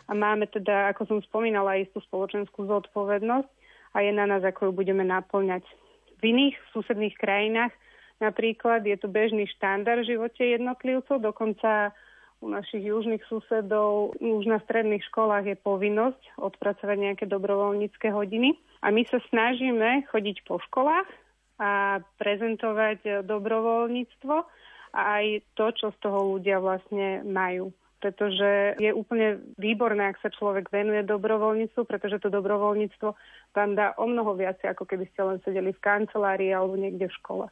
A máme teda, ako som spomínala, istú spoločenskú zodpovednosť a je na nás, ako ju budeme naplňať. V iných susedných krajinách Napríklad je tu bežný štandard v živote jednotlivcov, dokonca u našich južných susedov už na stredných školách je povinnosť odpracovať nejaké dobrovoľnícke hodiny. A my sa snažíme chodiť po školách a prezentovať dobrovoľníctvo a aj to, čo z toho ľudia vlastne majú pretože je úplne výborné, ak sa človek venuje dobrovoľníctvu, pretože to dobrovoľníctvo vám dá o mnoho viac, ako keby ste len sedeli v kancelárii alebo niekde v škole.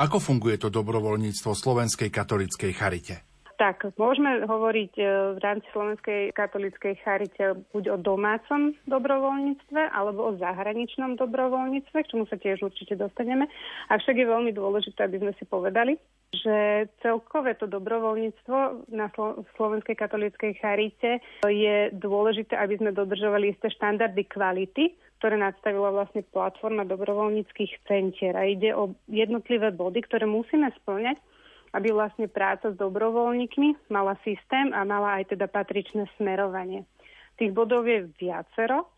Ako funguje to dobrovoľníctvo Slovenskej katolíckej charite? Tak, môžeme hovoriť e, v rámci Slovenskej katolíckej charite buď o domácom dobrovoľníctve alebo o zahraničnom dobrovoľníctve, k čomu sa tiež určite dostaneme. Avšak je veľmi dôležité, aby sme si povedali, že celkové to dobrovoľníctvo na Slovenskej katolíckej charite je dôležité, aby sme dodržovali isté štandardy kvality, ktoré nadstavila vlastne platforma dobrovoľníckých centier. A ide o jednotlivé body, ktoré musíme splňať, aby vlastne práca s dobrovoľníkmi mala systém a mala aj teda patričné smerovanie. Tých bodov je viacero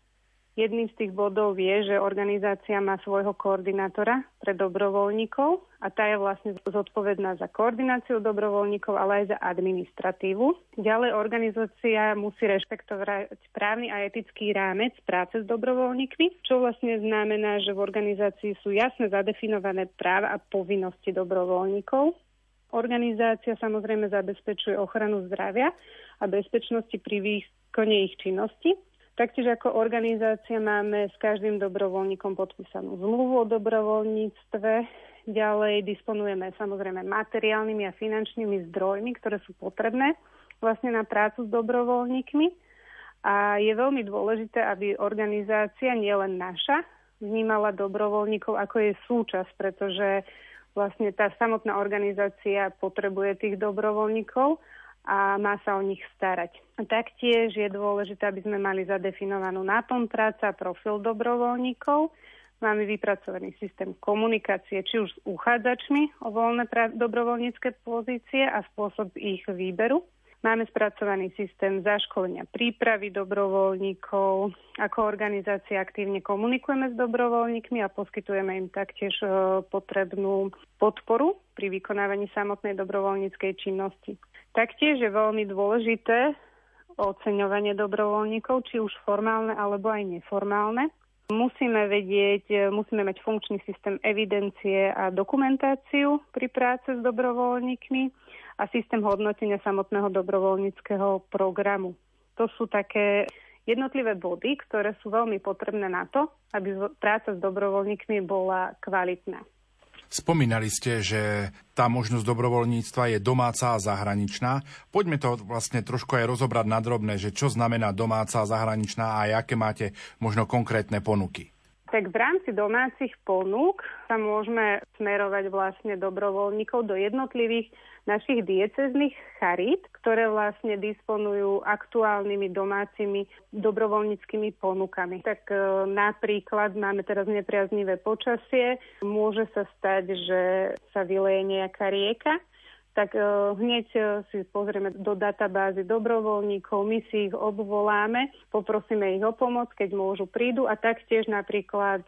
Jedným z tých bodov je, že organizácia má svojho koordinátora pre dobrovoľníkov a tá je vlastne zodpovedná za koordináciu dobrovoľníkov, ale aj za administratívu. Ďalej organizácia musí rešpektovať právny a etický rámec práce s dobrovoľníkmi, čo vlastne znamená, že v organizácii sú jasne zadefinované práva a povinnosti dobrovoľníkov. Organizácia samozrejme zabezpečuje ochranu zdravia a bezpečnosti pri výkone ich činnosti Taktiež ako organizácia máme s každým dobrovoľníkom podpísanú zmluvu o dobrovoľníctve. Ďalej disponujeme samozrejme materiálnymi a finančnými zdrojmi, ktoré sú potrebné vlastne na prácu s dobrovoľníkmi. A je veľmi dôležité, aby organizácia, nielen naša, vnímala dobrovoľníkov ako je súčasť, pretože vlastne tá samotná organizácia potrebuje tých dobrovoľníkov a má sa o nich starať. Taktiež je dôležité, aby sme mali zadefinovanú náplň práca profil dobrovoľníkov. Máme vypracovaný systém komunikácie, či už s uchádzačmi o voľné dobrovoľnícke pozície a spôsob ich výberu. Máme spracovaný systém zaškolenia prípravy dobrovoľníkov. Ako organizácia aktívne komunikujeme s dobrovoľníkmi a poskytujeme im taktiež e, potrebnú podporu pri vykonávaní samotnej dobrovoľníckej činnosti. Taktiež je veľmi dôležité oceňovanie dobrovoľníkov, či už formálne alebo aj neformálne. Musíme vedieť, musíme mať funkčný systém evidencie a dokumentáciu pri práce s dobrovoľníkmi a systém hodnotenia samotného dobrovoľníckého programu. To sú také jednotlivé body, ktoré sú veľmi potrebné na to, aby práca s dobrovoľníkmi bola kvalitná. Spomínali ste, že tá možnosť dobrovoľníctva je domáca a zahraničná. Poďme to vlastne trošku aj rozobrať na drobné, že čo znamená domáca a zahraničná a aké máte možno konkrétne ponuky. Tak v rámci domácich ponúk sa môžeme smerovať vlastne dobrovoľníkov do jednotlivých našich diecezných charít, ktoré vlastne disponujú aktuálnymi domácimi dobrovoľníckými ponukami. Tak e, napríklad máme teraz nepriaznivé počasie, môže sa stať, že sa vyleje nejaká rieka, tak uh, hneď uh, si pozrieme do databázy dobrovoľníkov, my si ich obvoláme, poprosíme ich o pomoc, keď môžu prídu a taktiež napríklad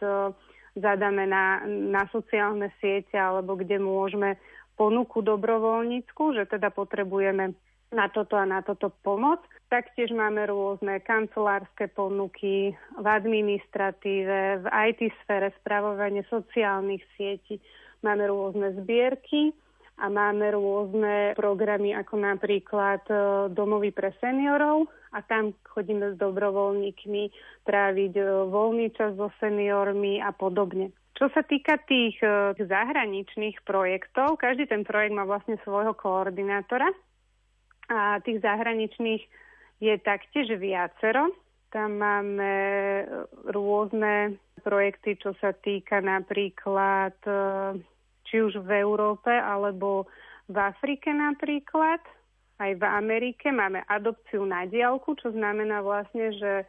zadáme na, na sociálne siete alebo kde môžeme ponuku dobrovoľnícku, že teda potrebujeme na toto a na toto pomoc. Taktiež máme rôzne kancelárske ponuky v administratíve, v IT sfére, spravovanie sociálnych sietí. Máme rôzne zbierky a máme rôzne programy ako napríklad e, domovy pre seniorov a tam chodíme s dobrovoľníkmi tráviť e, voľný čas so seniormi a podobne. Čo sa týka tých e, zahraničných projektov, každý ten projekt má vlastne svojho koordinátora a tých zahraničných je taktiež viacero. Tam máme rôzne projekty, čo sa týka napríklad či už v Európe alebo v Afrike napríklad, aj v Amerike máme adopciu na diálku, čo znamená vlastne, že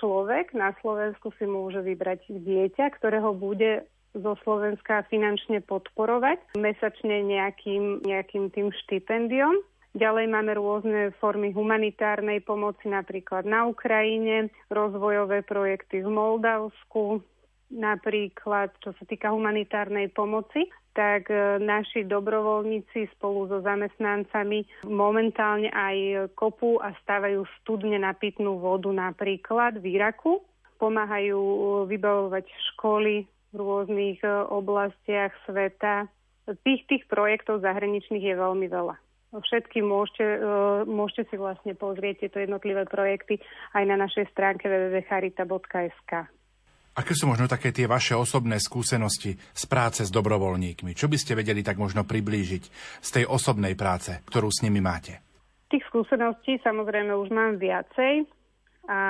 človek na Slovensku si môže vybrať dieťa, ktoré ho bude zo Slovenska finančne podporovať mesačne nejakým, nejakým tým štipendiom. Ďalej máme rôzne formy humanitárnej pomoci, napríklad na Ukrajine, rozvojové projekty v Moldavsku, napríklad čo sa týka humanitárnej pomoci, tak e, naši dobrovoľníci spolu so zamestnancami momentálne aj kopú a stávajú studne na pitnú vodu napríklad v Iraku. Pomáhajú e, vybavovať školy v rôznych e, oblastiach sveta. Tých, tých projektov zahraničných je veľmi veľa. Všetky môžete, môžete si vlastne pozrieť tieto jednotlivé projekty aj na našej stránke www.charita.sk. Aké sú možno také tie vaše osobné skúsenosti z práce s dobrovoľníkmi? Čo by ste vedeli tak možno priblížiť z tej osobnej práce, ktorú s nimi máte? Tých skúseností samozrejme už mám viacej a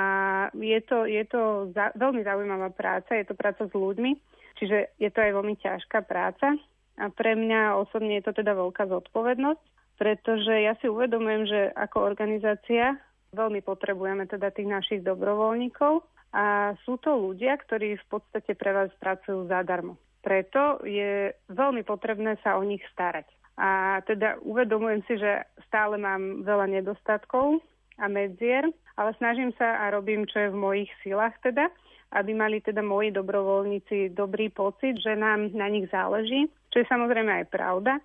je to, je to za, veľmi zaujímavá práca, je to práca s ľuďmi, čiže je to aj veľmi ťažká práca a pre mňa osobne je to teda veľká zodpovednosť, pretože ja si uvedomujem, že ako organizácia veľmi potrebujeme teda tých našich dobrovoľníkov a sú to ľudia, ktorí v podstate pre vás pracujú zadarmo. Preto je veľmi potrebné sa o nich starať. A teda uvedomujem si, že stále mám veľa nedostatkov a medzier, ale snažím sa a robím, čo je v mojich silách teda, aby mali teda moji dobrovoľníci dobrý pocit, že nám na nich záleží, čo je samozrejme aj pravda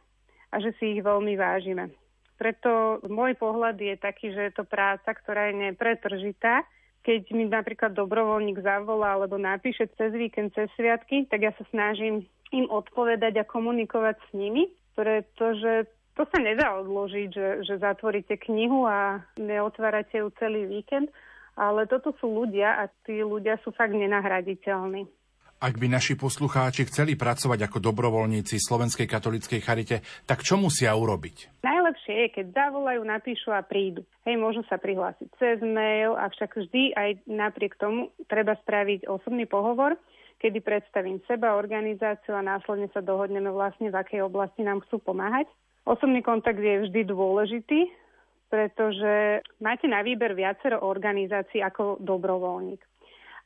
a že si ich veľmi vážime. Preto môj pohľad je taký, že je to práca, ktorá je nepretržitá keď mi napríklad dobrovoľník zavolá alebo napíše cez víkend, cez sviatky, tak ja sa snažím im odpovedať a komunikovať s nimi, pretože to sa nedá odložiť, že, že zatvoríte knihu a neotvárate ju celý víkend, ale toto sú ľudia a tí ľudia sú fakt nenahraditeľní. Ak by naši poslucháči chceli pracovať ako dobrovoľníci Slovenskej katolíckej charite, tak čo musia urobiť? Najlepšie je, keď zavolajú, napíšu a prídu. Hej, môžu sa prihlásiť cez mail, avšak vždy aj napriek tomu treba spraviť osobný pohovor, kedy predstavím seba, organizáciu a následne sa dohodneme vlastne, v akej oblasti nám chcú pomáhať. Osobný kontakt je vždy dôležitý, pretože máte na výber viacero organizácií ako dobrovoľník.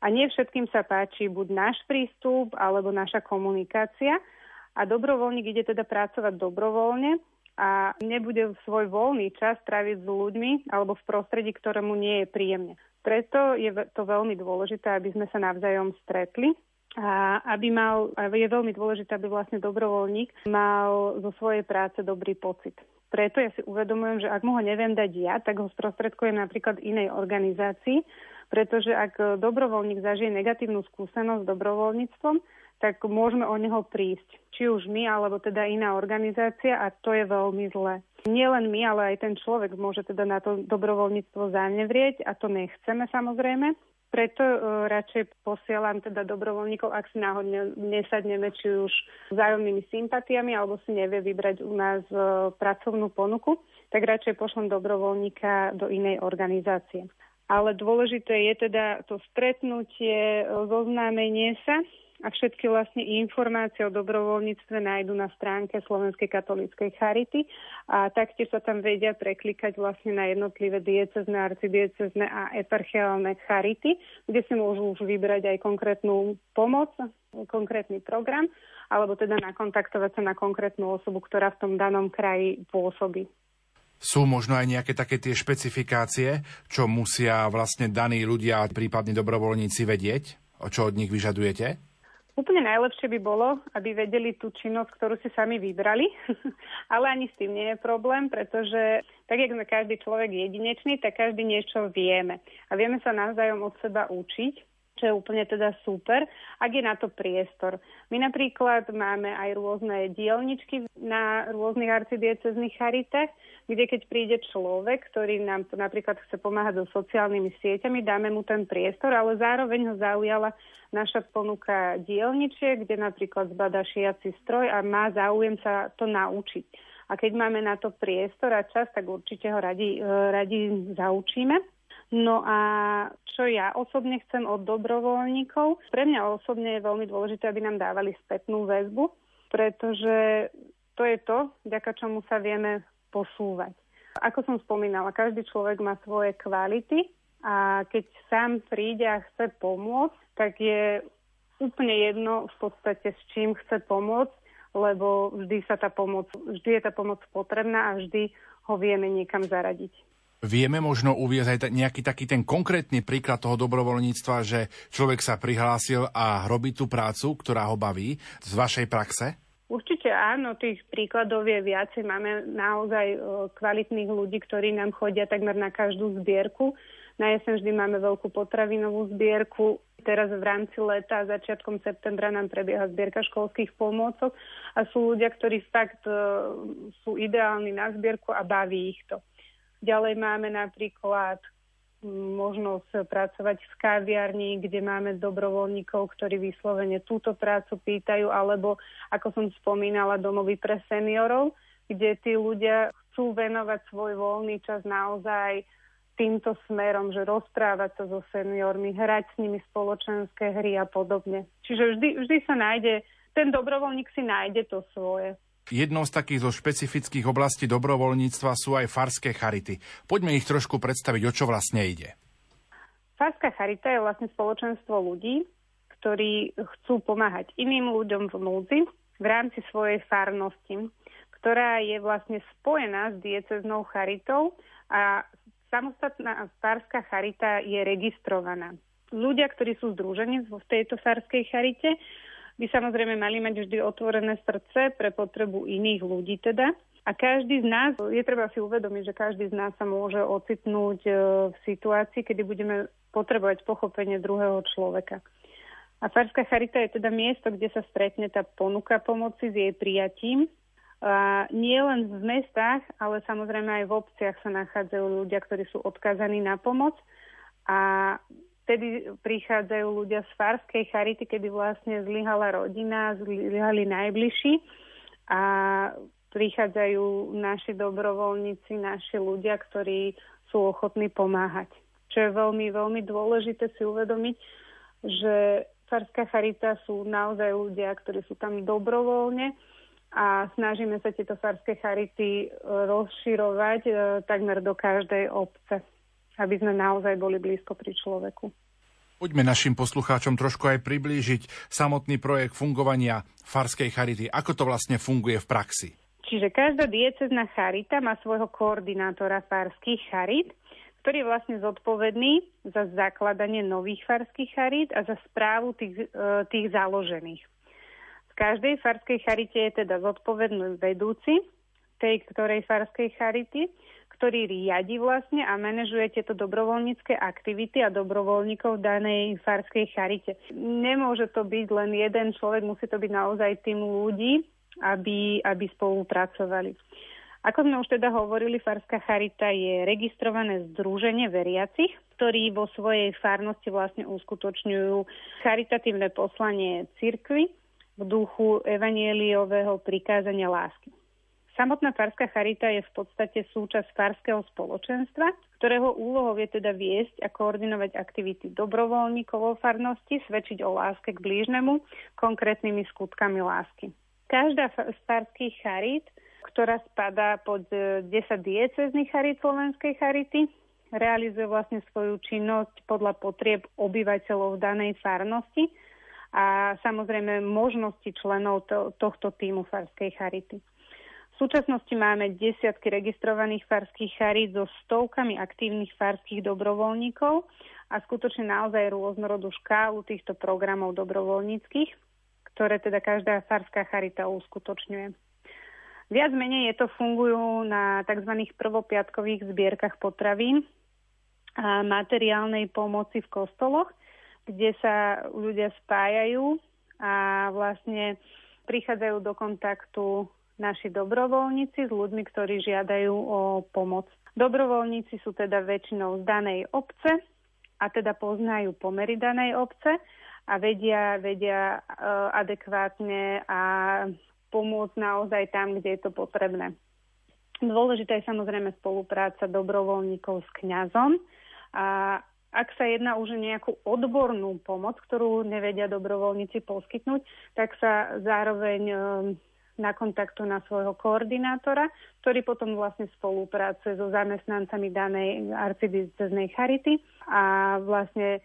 A nie všetkým sa páči buď náš prístup alebo naša komunikácia. A dobrovoľník ide teda pracovať dobrovoľne a nebude svoj voľný čas tráviť s ľuďmi alebo v prostredí, ktorému nie je príjemne. Preto je to veľmi dôležité, aby sme sa navzájom stretli a aby mal, je veľmi dôležité, aby vlastne dobrovoľník mal zo svojej práce dobrý pocit. Preto ja si uvedomujem, že ak mu ho neviem dať ja, tak ho sprostredkujem napríklad inej organizácii, pretože ak dobrovoľník zažije negatívnu skúsenosť s dobrovoľníctvom, tak môžeme o neho prísť. Či už my, alebo teda iná organizácia a to je veľmi zlé. Nie len my, ale aj ten človek môže teda na to dobrovoľníctvo zanevrieť a to nechceme samozrejme. Preto uh, radšej posielam teda dobrovoľníkov, ak si náhodne nesadneme, či už vzájomnými sympatiami, alebo si nevie vybrať u nás uh, pracovnú ponuku, tak radšej pošlem dobrovoľníka do inej organizácie. Ale dôležité je teda to stretnutie, zoznámenie sa a všetky vlastne informácie o dobrovoľníctve nájdu na stránke Slovenskej katolíckej charity a taktiež sa tam vedia preklikať vlastne na jednotlivé diecezne, arcidiecezne a eparchiálne charity, kde si môžu už vybrať aj konkrétnu pomoc, konkrétny program, alebo teda nakontaktovať sa na konkrétnu osobu, ktorá v tom danom kraji pôsobí. Sú možno aj nejaké také tie špecifikácie, čo musia vlastne daní ľudia, prípadní dobrovoľníci vedieť? O čo od nich vyžadujete? Úplne najlepšie by bolo, aby vedeli tú činnosť, ktorú si sami vybrali, *laughs* ale ani s tým nie je problém, pretože tak, jak sme každý človek jedinečný, tak každý niečo vieme. A vieme sa navzájom od seba učiť, čo je úplne teda super, ak je na to priestor. My napríklad máme aj rôzne dielničky na rôznych arcidiecezných charitách, kde keď príde človek, ktorý nám napríklad chce pomáhať so sociálnymi sieťami, dáme mu ten priestor, ale zároveň ho zaujala naša ponuka dielničie, kde napríklad zbada šiaci stroj a má záujem sa to naučiť. A keď máme na to priestor a čas, tak určite ho radi, radi zaučíme. No a čo ja osobne chcem od dobrovoľníkov? Pre mňa osobne je veľmi dôležité, aby nám dávali spätnú väzbu, pretože to je to, vďaka čomu sa vieme posúvať. Ako som spomínala, každý človek má svoje kvality a keď sám príde a chce pomôcť, tak je úplne jedno v podstate s čím chce pomôcť, lebo vždy sa tá pomoc, vždy je tá pomoc potrebná a vždy ho vieme niekam zaradiť. Vieme možno uviezť aj nejaký taký ten konkrétny príklad toho dobrovoľníctva, že človek sa prihlásil a robí tú prácu, ktorá ho baví z vašej praxe? Určite áno, tých príkladov je viacej. Máme naozaj kvalitných ľudí, ktorí nám chodia takmer na každú zbierku. Na jeseň vždy máme veľkú potravinovú zbierku. Teraz v rámci leta začiatkom septembra nám prebieha zbierka školských pomôcok a sú ľudia, ktorí fakt uh, sú ideálni na zbierku a baví ich to. Ďalej máme napríklad možnosť pracovať v kaviarni, kde máme dobrovoľníkov, ktorí vyslovene túto prácu pýtajú, alebo, ako som spomínala, domovy pre seniorov, kde tí ľudia chcú venovať svoj voľný čas naozaj týmto smerom, že rozprávať sa so seniormi, hrať s nimi spoločenské hry a podobne. Čiže vždy, vždy sa nájde, ten dobrovoľník si nájde to svoje. Jednou z takých zo špecifických oblastí dobrovoľníctva sú aj farské charity. Poďme ich trošku predstaviť, o čo vlastne ide. Farská charita je vlastne spoločenstvo ľudí, ktorí chcú pomáhať iným ľuďom v núdzi v rámci svojej farnosti, ktorá je vlastne spojená s dieceznou charitou a samostatná farská charita je registrovaná. Ľudia, ktorí sú združení v tejto farskej charite, by samozrejme mali mať vždy otvorené srdce pre potrebu iných ľudí teda. A každý z nás, je treba si uvedomiť, že každý z nás sa môže ocitnúť e, v situácii, kedy budeme potrebovať pochopenie druhého človeka. A Farská charita je teda miesto, kde sa stretne tá ponuka pomoci s jej prijatím a nie len v mestách, ale samozrejme aj v obciach sa nachádzajú ľudia, ktorí sú odkazaní na pomoc. A vtedy prichádzajú ľudia z farskej charity, kedy vlastne zlyhala rodina, zlyhali najbližší a prichádzajú naši dobrovoľníci, naši ľudia, ktorí sú ochotní pomáhať. Čo je veľmi, veľmi dôležité si uvedomiť, že farská charita sú naozaj ľudia, ktorí sú tam dobrovoľne a snažíme sa tieto farské charity rozširovať e, takmer do každej obce, aby sme naozaj boli blízko pri človeku. Poďme našim poslucháčom trošku aj priblížiť samotný projekt fungovania farskej charity. Ako to vlastne funguje v praxi? Čiže každá diecezná charita má svojho koordinátora farských charit, ktorý je vlastne zodpovedný za zakladanie nových farských charit a za správu tých, e, tých založených. V každej farskej charite je teda zodpovedný vedúci tej ktorej farskej charity, ktorý riadi vlastne a manažuje tieto dobrovoľnícke aktivity a dobrovoľníkov v danej farskej charite. Nemôže to byť len jeden človek, musí to byť naozaj tým ľudí, aby, aby spolupracovali. Ako sme už teda hovorili, Farská charita je registrované združenie veriacich, ktorí vo svojej farnosti vlastne uskutočňujú charitatívne poslanie cirkvy v duchu evanieliového prikázania lásky. Samotná Farská charita je v podstate súčasť farského spoločenstva, ktorého úlohou je teda viesť a koordinovať aktivity dobrovoľníkov vo farnosti, svedčiť o láske k blížnemu konkrétnymi skutkami lásky. Každá z farských charit ktorá spadá pod 10 e, diecezných charit Slovenskej charity. Realizuje vlastne svoju činnosť podľa potrieb obyvateľov danej farnosti a samozrejme možnosti členov to, tohto týmu farskej charity. V súčasnosti máme desiatky registrovaných farských charít so stovkami aktívnych farských dobrovoľníkov a skutočne naozaj rôznorodú škálu týchto programov dobrovoľníckých, ktoré teda každá farská charita uskutočňuje. Viac menej je to fungujú na tzv. prvopiatkových zbierkach potravín a materiálnej pomoci v kostoloch, kde sa ľudia spájajú a vlastne prichádzajú do kontaktu naši dobrovoľníci s ľuďmi, ktorí žiadajú o pomoc. Dobrovoľníci sú teda väčšinou z danej obce a teda poznajú pomery danej obce a vedia, vedia uh, adekvátne a pomôcť naozaj tam, kde je to potrebné. Dôležitá je samozrejme spolupráca dobrovoľníkov s kňazom a ak sa jedná už o nejakú odbornú pomoc, ktorú nevedia dobrovoľníci poskytnúť, tak sa zároveň e, na kontaktu na svojho koordinátora, ktorý potom vlastne spolupracuje so zamestnancami danej arcidieceznej charity a vlastne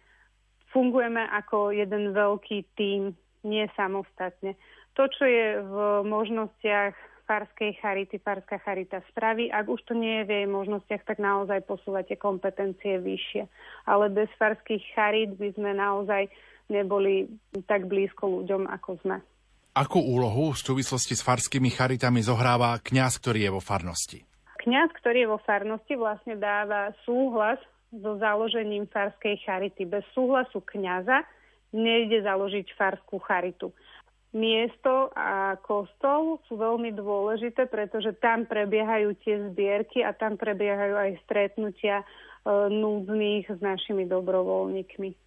fungujeme ako jeden veľký tím, nie samostatne to, čo je v možnostiach farskej charity, farská charita spraví. Ak už to nie je v jej možnostiach, tak naozaj posúvate kompetencie vyššie. Ale bez farských charit by sme naozaj neboli tak blízko ľuďom, ako sme. Akú úlohu v súvislosti s farskými charitami zohráva kňaz, ktorý je vo farnosti? Kňaz, ktorý je vo farnosti, vlastne dáva súhlas so založením farskej charity. Bez súhlasu kňaza nejde založiť farskú charitu miesto a kostol sú veľmi dôležité, pretože tam prebiehajú tie zbierky a tam prebiehajú aj stretnutia e, núdznych s našimi dobrovoľníkmi.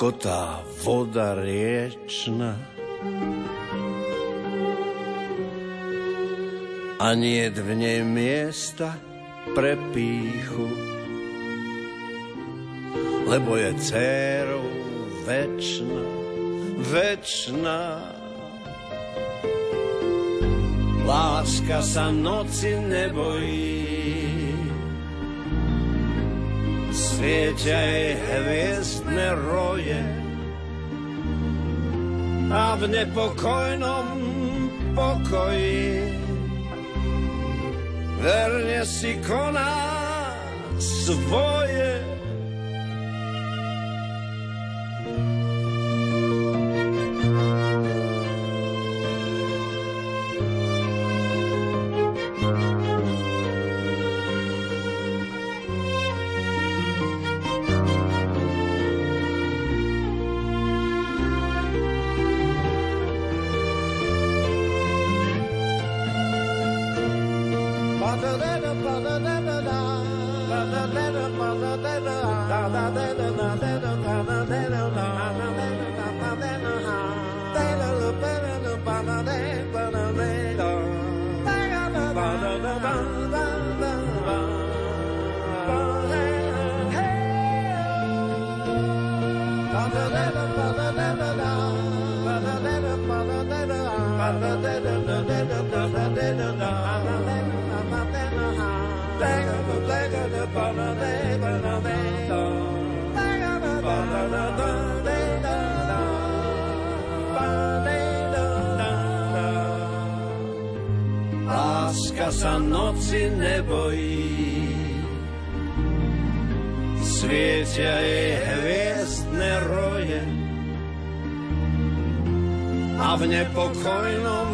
Ako tá voda riečna. A nie v nej miesta pre píchu. Lebo je dcerou večná, večná Láska sa noci nebojí, svietia jej hviezdne roje a v nepokojnom pokoji verne si koná svoje. A v nepokojnom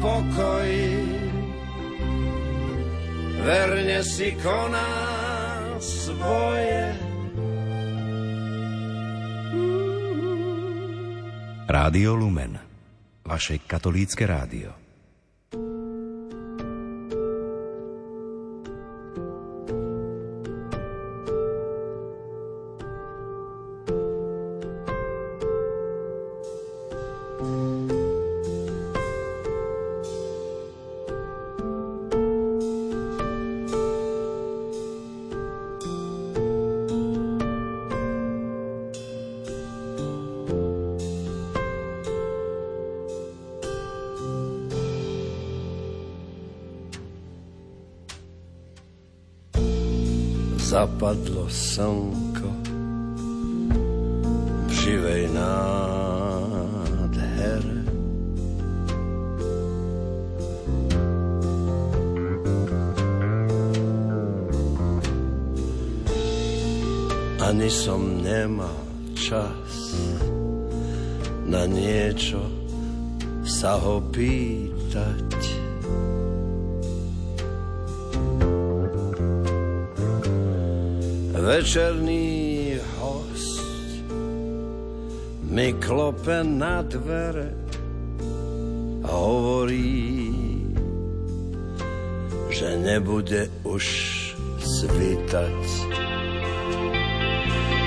pokoji verne si koná svoje. Rádio Lumen, vaše katolícke rádio. coração. Klope na dvere a hovorí, že nebude už svítať.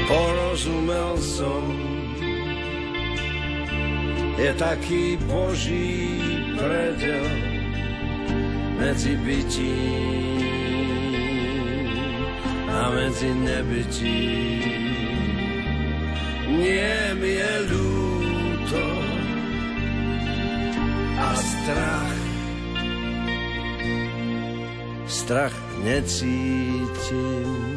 Porozumel som, je taký boží predel medzi bytím a medzi nebytí. Nie mi je ľúto strach. Strach necítim.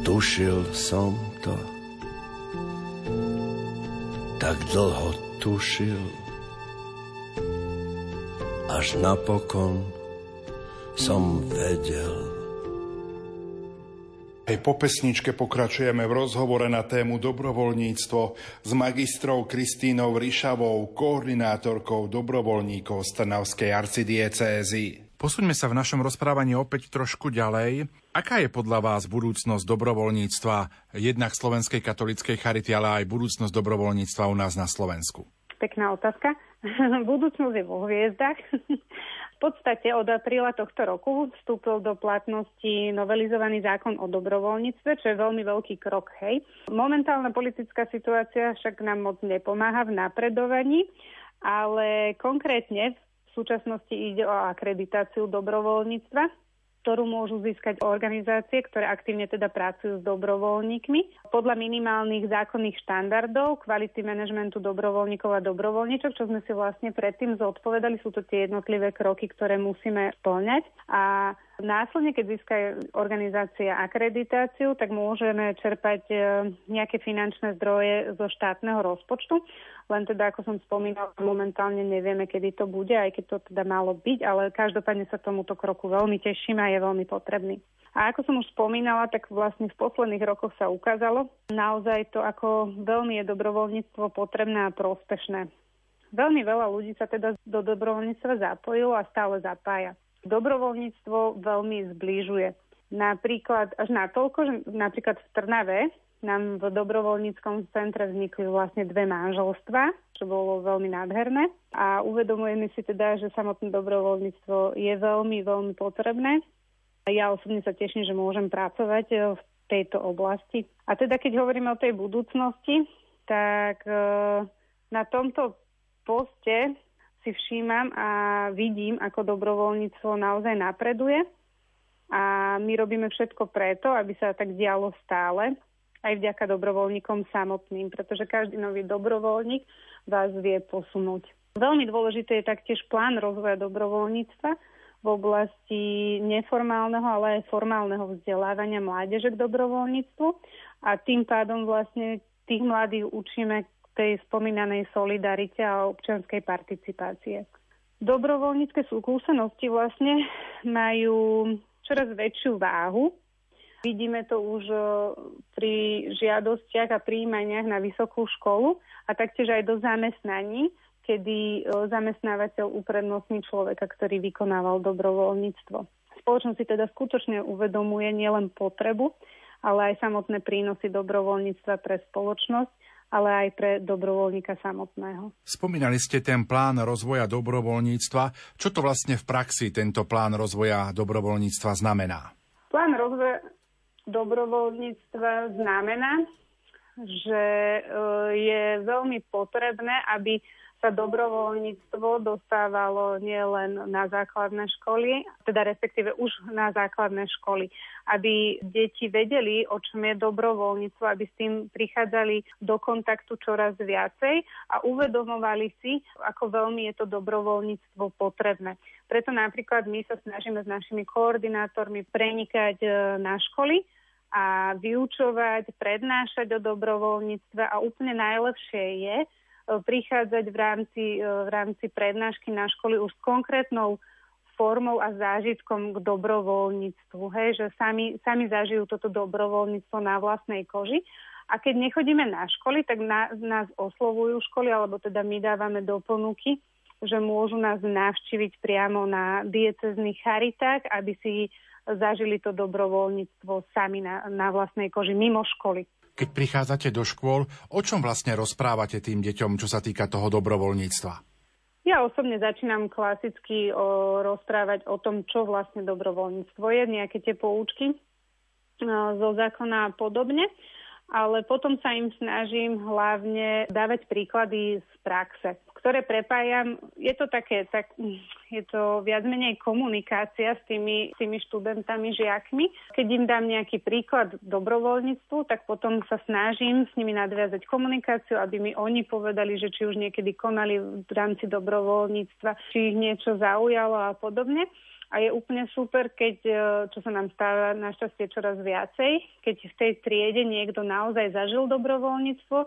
Tušil som to, tak dlho tušil, až napokon som vedel. Aj po pesničke pokračujeme v rozhovore na tému dobrovoľníctvo s magistrou Kristínou Ryšavou, koordinátorkou dobrovoľníkov z Trnavskej arcidiecézy. Posuňme sa v našom rozprávaní opäť trošku ďalej. Aká je podľa vás budúcnosť dobrovoľníctva jednak Slovenskej katolíckej charity, ale aj budúcnosť dobrovoľníctva u nás na Slovensku? Pekná otázka. *laughs* Budúcnosť je vo hviezdach. v podstate od apríla tohto roku vstúpil do platnosti novelizovaný zákon o dobrovoľníctve, čo je veľmi veľký krok. Hej. Momentálna politická situácia však nám moc nepomáha v napredovaní, ale konkrétne v súčasnosti ide o akreditáciu dobrovoľníctva, ktorú môžu získať organizácie, ktoré aktívne teda pracujú s dobrovoľníkmi. Podľa minimálnych zákonných štandardov kvality manažmentu dobrovoľníkov a dobrovoľníčok, čo sme si vlastne predtým zodpovedali, sú to tie jednotlivé kroky, ktoré musíme splňať. A Následne, keď získa organizácia akreditáciu, tak môžeme čerpať e, nejaké finančné zdroje zo štátneho rozpočtu. Len teda, ako som spomínala, momentálne nevieme, kedy to bude, aj keď to teda malo byť, ale každopádne sa tomuto kroku veľmi teším a je veľmi potrebný. A ako som už spomínala, tak vlastne v posledných rokoch sa ukázalo naozaj to, ako veľmi je dobrovoľníctvo potrebné a prospešné. Veľmi veľa ľudí sa teda do dobrovoľníctva zapojilo a stále zapája. Dobrovoľníctvo veľmi zbližuje. Napríklad až natoľko, že napríklad v Trnave nám v dobrovoľníckom centre vznikli vlastne dve manželstva, čo bolo veľmi nádherné. A uvedomujeme si teda, že samotné dobrovoľníctvo je veľmi, veľmi potrebné. Ja osobne sa teším, že môžem pracovať e, v tejto oblasti. A teda keď hovoríme o tej budúcnosti, tak e, na tomto poste si všímam a vidím, ako dobrovoľníctvo naozaj napreduje. A my robíme všetko preto, aby sa tak dialo stále aj vďaka dobrovoľníkom samotným, pretože každý nový dobrovoľník vás vie posunúť. Veľmi dôležité je taktiež plán rozvoja dobrovoľníctva v oblasti neformálneho, ale aj formálneho vzdelávania mládeže k dobrovoľníctvu a tým pádom vlastne tých mladých učíme tej spomínanej solidarite a občianskej participácie. Dobrovoľnícke skúsenosti vlastne majú čoraz väčšiu váhu Vidíme to už e, pri žiadostiach a príjmaniach na vysokú školu a taktiež aj do zamestnaní, kedy e, zamestnávateľ uprednostní človeka, ktorý vykonával dobrovoľníctvo. Spoločnosť si teda skutočne uvedomuje nielen potrebu, ale aj samotné prínosy dobrovoľníctva pre spoločnosť ale aj pre dobrovoľníka samotného. Spomínali ste ten plán rozvoja dobrovoľníctva. Čo to vlastne v praxi tento plán rozvoja dobrovoľníctva znamená? Plán rozvoja dobrovoľníctva znamená, že e, je veľmi potrebné, aby sa dobrovoľníctvo dostávalo nielen na základné školy, teda respektíve už na základné školy, aby deti vedeli, o čom je dobrovoľníctvo, aby s tým prichádzali do kontaktu čoraz viacej a uvedomovali si, ako veľmi je to dobrovoľníctvo potrebné. Preto napríklad my sa snažíme s našimi koordinátormi prenikať e, na školy, a vyučovať, prednášať o dobrovoľníctve a úplne najlepšie je prichádzať v rámci, e, v rámci prednášky na školy už s konkrétnou formou a zážitkom k dobrovoľníctvu, hej, že sami, sami zažijú toto dobrovoľníctvo na vlastnej koži. A keď nechodíme na školy, tak na, nás oslovujú školy, alebo teda my dávame do ponuky, že môžu nás navštíviť priamo na diecezných charitách, aby si zažili to dobrovoľníctvo sami na, na vlastnej koži, mimo školy. Keď prichádzate do škôl, o čom vlastne rozprávate tým deťom, čo sa týka toho dobrovoľníctva? Ja osobne začínam klasicky o, rozprávať o tom, čo vlastne dobrovoľníctvo je, nejaké tie poučky no, zo zákona a podobne, ale potom sa im snažím hlavne dávať príklady z praxe ktoré prepájam. Je to také, tak, je to viac menej komunikácia s tými, tými študentami, žiakmi. Keď im dám nejaký príklad dobrovoľníctvu, tak potom sa snažím s nimi nadviazať komunikáciu, aby mi oni povedali, že či už niekedy konali v rámci dobrovoľníctva, či ich niečo zaujalo a podobne. A je úplne super, keď, e, čo sa nám stáva našťastie čoraz viacej, keď v tej triede niekto naozaj zažil dobrovoľníctvo,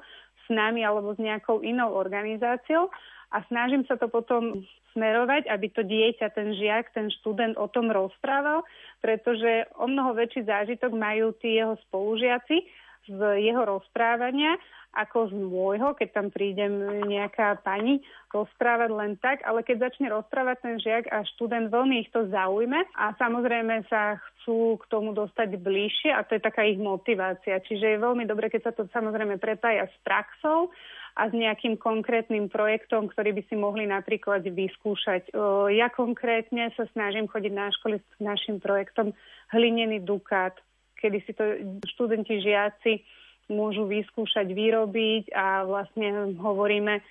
s nami alebo s nejakou inou organizáciou a snažím sa to potom smerovať, aby to dieťa, ten žiak, ten študent o tom rozprával, pretože o mnoho väčší zážitok majú tí jeho spolužiaci z jeho rozprávania ako z môjho, keď tam príde nejaká pani rozprávať len tak, ale keď začne rozprávať ten žiak a študent, veľmi ich to zaujme a samozrejme sa chcú k tomu dostať bližšie a to je taká ich motivácia. Čiže je veľmi dobre, keď sa to samozrejme prepája s praxou a s nejakým konkrétnym projektom, ktorý by si mohli napríklad vyskúšať. Ja konkrétne sa snažím chodiť na školy s našim projektom Hlinený dukát, kedy si to študenti, žiaci môžu vyskúšať vyrobiť a vlastne hovoríme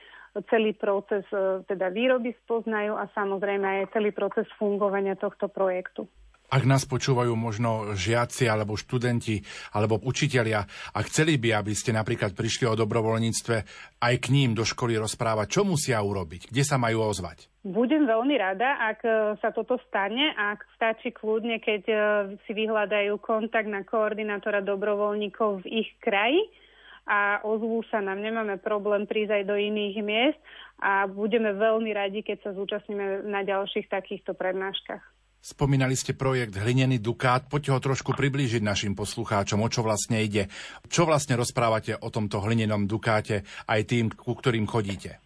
celý proces e, teda výroby spoznajú a samozrejme aj celý proces fungovania tohto projektu. Ak nás počúvajú možno žiaci alebo študenti alebo učitelia a chceli by, aby ste napríklad prišli o dobrovoľníctve aj k ním do školy rozprávať, čo musia urobiť, kde sa majú ozvať? Budem veľmi rada, ak e, sa toto stane, ak stačí kľudne, keď e, si vyhľadajú kontakt na koordinátora dobrovoľníkov v ich kraji a ozvú sa nám. Nemáme problém prísť aj do iných miest a budeme veľmi radi, keď sa zúčastníme na ďalších takýchto prednáškach. Spomínali ste projekt Hlinený Dukát. Poďte ho trošku priblížiť našim poslucháčom, o čo vlastne ide. Čo vlastne rozprávate o tomto hlinenom Dukáte aj tým, ku ktorým chodíte?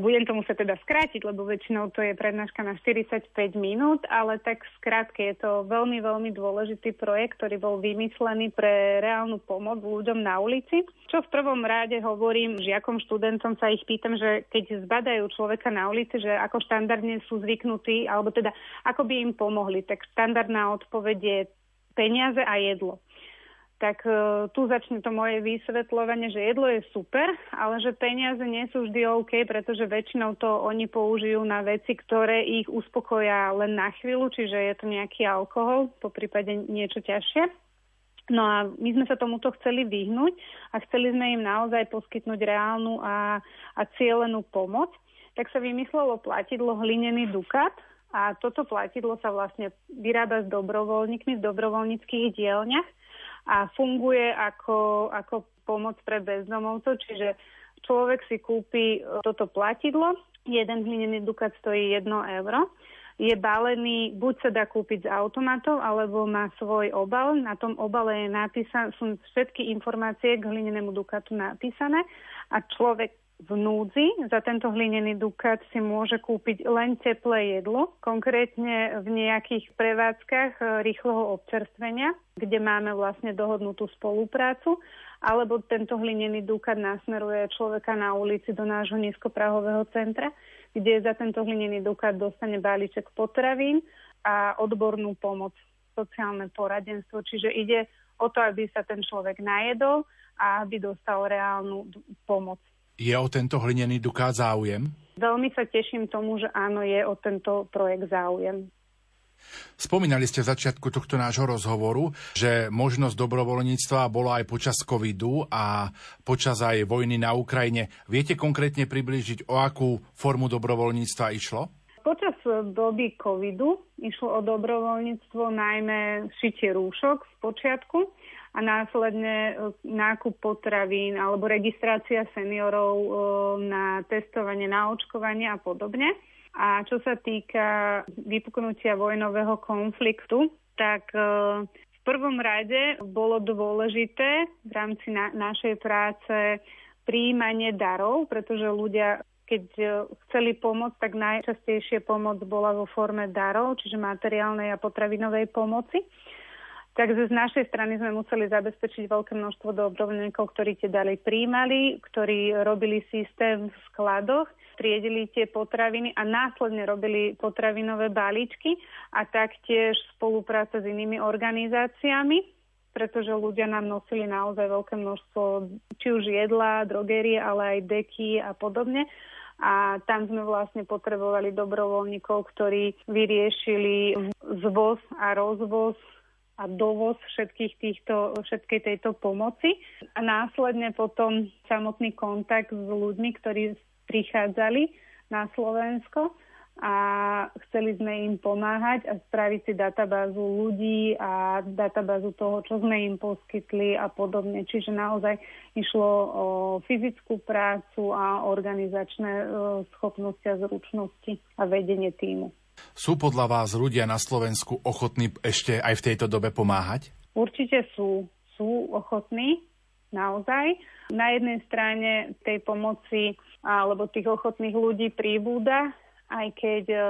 Budem to musieť teda skrátiť, lebo väčšinou to je prednáška na 45 minút, ale tak skrátke je to veľmi, veľmi dôležitý projekt, ktorý bol vymyslený pre reálnu pomoc ľuďom na ulici. Čo v prvom rade hovorím žiakom, študentom sa ich pýtam, že keď zbadajú človeka na ulici, že ako štandardne sú zvyknutí, alebo teda ako by im pomohli, tak štandardná odpoveď je peniaze a jedlo tak uh, tu začne to moje vysvetľovanie, že jedlo je super, ale že peniaze nie sú vždy OK, pretože väčšinou to oni použijú na veci, ktoré ich uspokoja len na chvíľu, čiže je to nejaký alkohol, po prípade niečo ťažšie. No a my sme sa tomuto chceli vyhnúť a chceli sme im naozaj poskytnúť reálnu a, a cielenú pomoc. Tak sa vymyslelo platidlo hlinený dukat, a toto platidlo sa vlastne vyrába s dobrovoľníkmi v dobrovoľníckých dielňach a funguje ako, ako pomoc pre bezdomovcov, čiže človek si kúpi e, toto platidlo, jeden hlinený dukat stojí 1 euro, je balený, buď sa dá kúpiť z automatov, alebo má svoj obal. Na tom obale je napísané, sú všetky informácie k hlinenému dukatu napísané a človek v núdzi za tento hlinený dukat si môže kúpiť len teplé jedlo, konkrétne v nejakých prevádzkach e, rýchleho občerstvenia, kde máme vlastne dohodnutú spoluprácu, alebo tento hlinený dukat nasmeruje človeka na ulici do nášho nízkoprahového centra, kde za tento hlinený dukat dostane balíček potravín a odbornú pomoc, sociálne poradenstvo. Čiže ide o to, aby sa ten človek najedol a aby dostal reálnu pomoc. Je o tento hlinený dukát záujem? Veľmi sa teším tomu, že áno, je o tento projekt záujem. Spomínali ste v začiatku tohto nášho rozhovoru, že možnosť dobrovoľníctva bola aj počas covidu a počas aj vojny na Ukrajine. Viete konkrétne priblížiť, o akú formu dobrovoľníctva išlo? Počas doby covidu išlo o dobrovoľníctvo najmä šitie rúšok v počiatku a následne e, nákup potravín alebo registrácia seniorov e, na testovanie, na očkovanie a podobne. A čo sa týka vypuknutia vojnového konfliktu, tak e, v prvom rade bolo dôležité v rámci na- našej práce príjmanie darov, pretože ľudia keď chceli pomôcť, tak najčastejšie pomoc bola vo forme darov, čiže materiálnej a potravinovej pomoci. Takže z našej strany sme museli zabezpečiť veľké množstvo dobrovoľníkov, ktorí tie dali príjmali, ktorí robili systém v skladoch, triedili tie potraviny a následne robili potravinové balíčky a taktiež spolupráca s inými organizáciami, pretože ľudia nám nosili naozaj veľké množstvo či už jedla, drogerie, ale aj deky a podobne. A tam sme vlastne potrebovali dobrovoľníkov, ktorí vyriešili zvoz a rozvoz a dovoz všetkých týchto, všetkej tejto pomoci. A následne potom samotný kontakt s ľuďmi, ktorí prichádzali na Slovensko a chceli sme im pomáhať a spraviť si databázu ľudí a databázu toho, čo sme im poskytli a podobne. Čiže naozaj išlo o fyzickú prácu a organizačné e, schopnosti a zručnosti a vedenie týmu. Sú podľa vás ľudia na Slovensku ochotní ešte aj v tejto dobe pomáhať? Určite sú. Sú ochotní, naozaj. Na jednej strane tej pomoci alebo tých ochotných ľudí príbúda, aj keď e,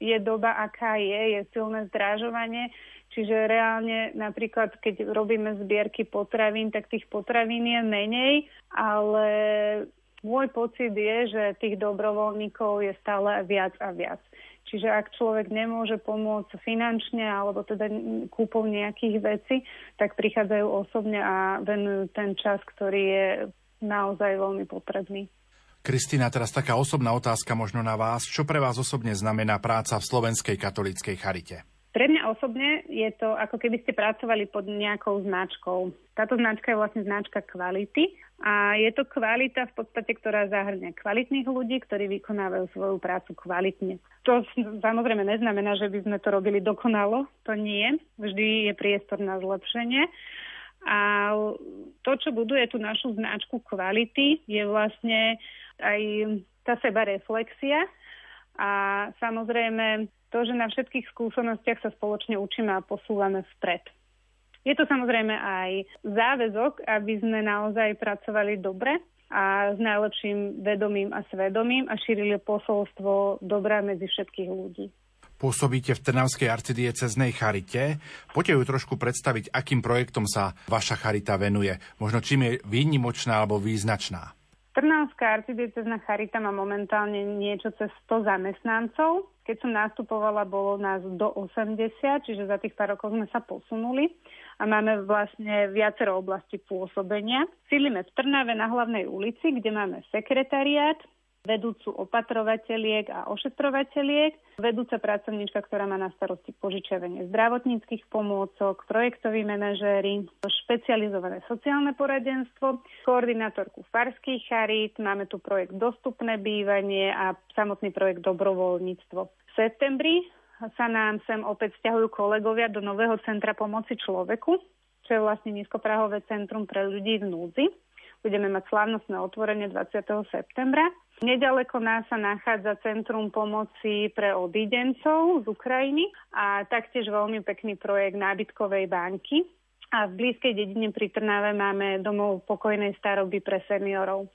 je doba, aká je, je silné zdražovanie, čiže reálne napríklad, keď robíme zbierky potravín, tak tých potravín je menej, ale môj pocit je, že tých dobrovoľníkov je stále viac a viac. Čiže ak človek nemôže pomôcť finančne alebo teda kúpou nejakých vecí, tak prichádzajú osobne a venujú ten čas, ktorý je naozaj veľmi potrebný. Kristina, teraz taká osobná otázka možno na vás. Čo pre vás osobne znamená práca v Slovenskej katolíckej charite? Pre mňa osobne je to ako keby ste pracovali pod nejakou značkou. Táto značka je vlastne značka kvality a je to kvalita v podstate, ktorá zahrňa kvalitných ľudí, ktorí vykonávajú svoju prácu kvalitne. To samozrejme neznamená, že by sme to robili dokonalo, to nie. Vždy je priestor na zlepšenie. A to, čo buduje tú našu značku kvality, je vlastne aj tá seba reflexia a samozrejme to, že na všetkých skúsenostiach sa spoločne učíme a posúvame vpred. Je to samozrejme aj záväzok, aby sme naozaj pracovali dobre a s najlepším vedomím a svedomím a šírili posolstvo dobra medzi všetkých ľudí. Pôsobíte v Trnavskej arcidieceznej charite. Poďte ju trošku predstaviť, akým projektom sa vaša charita venuje. Možno čím je výnimočná alebo význačná. Trnavská arcidiecezna charita má momentálne niečo cez 100 zamestnancov. Keď som nastupovala, bolo nás do 80, čiže za tých pár rokov sme sa posunuli a máme vlastne viacero oblasti pôsobenia. Sídlime v Trnave na hlavnej ulici, kde máme sekretariát, vedúcu opatrovateľiek a ošetrovateľiek, vedúca pracovníčka, ktorá má na starosti požičiavanie zdravotníckých pomôcok, projektoví manažéri, špecializované sociálne poradenstvo, koordinátorku farských charít, máme tu projekt Dostupné bývanie a samotný projekt Dobrovoľníctvo. V septembri sa nám sem opäť stiahujú kolegovia do nového centra pomoci človeku, čo je vlastne nízkoprahové centrum pre ľudí v núdzi. Budeme mať slávnostné otvorenie 20. septembra. Nedaleko nás sa nachádza Centrum pomoci pre odídencov z Ukrajiny a taktiež veľmi pekný projekt nábytkovej banky. A v blízkej dedine pri Trnave máme domov pokojnej staroby pre seniorov.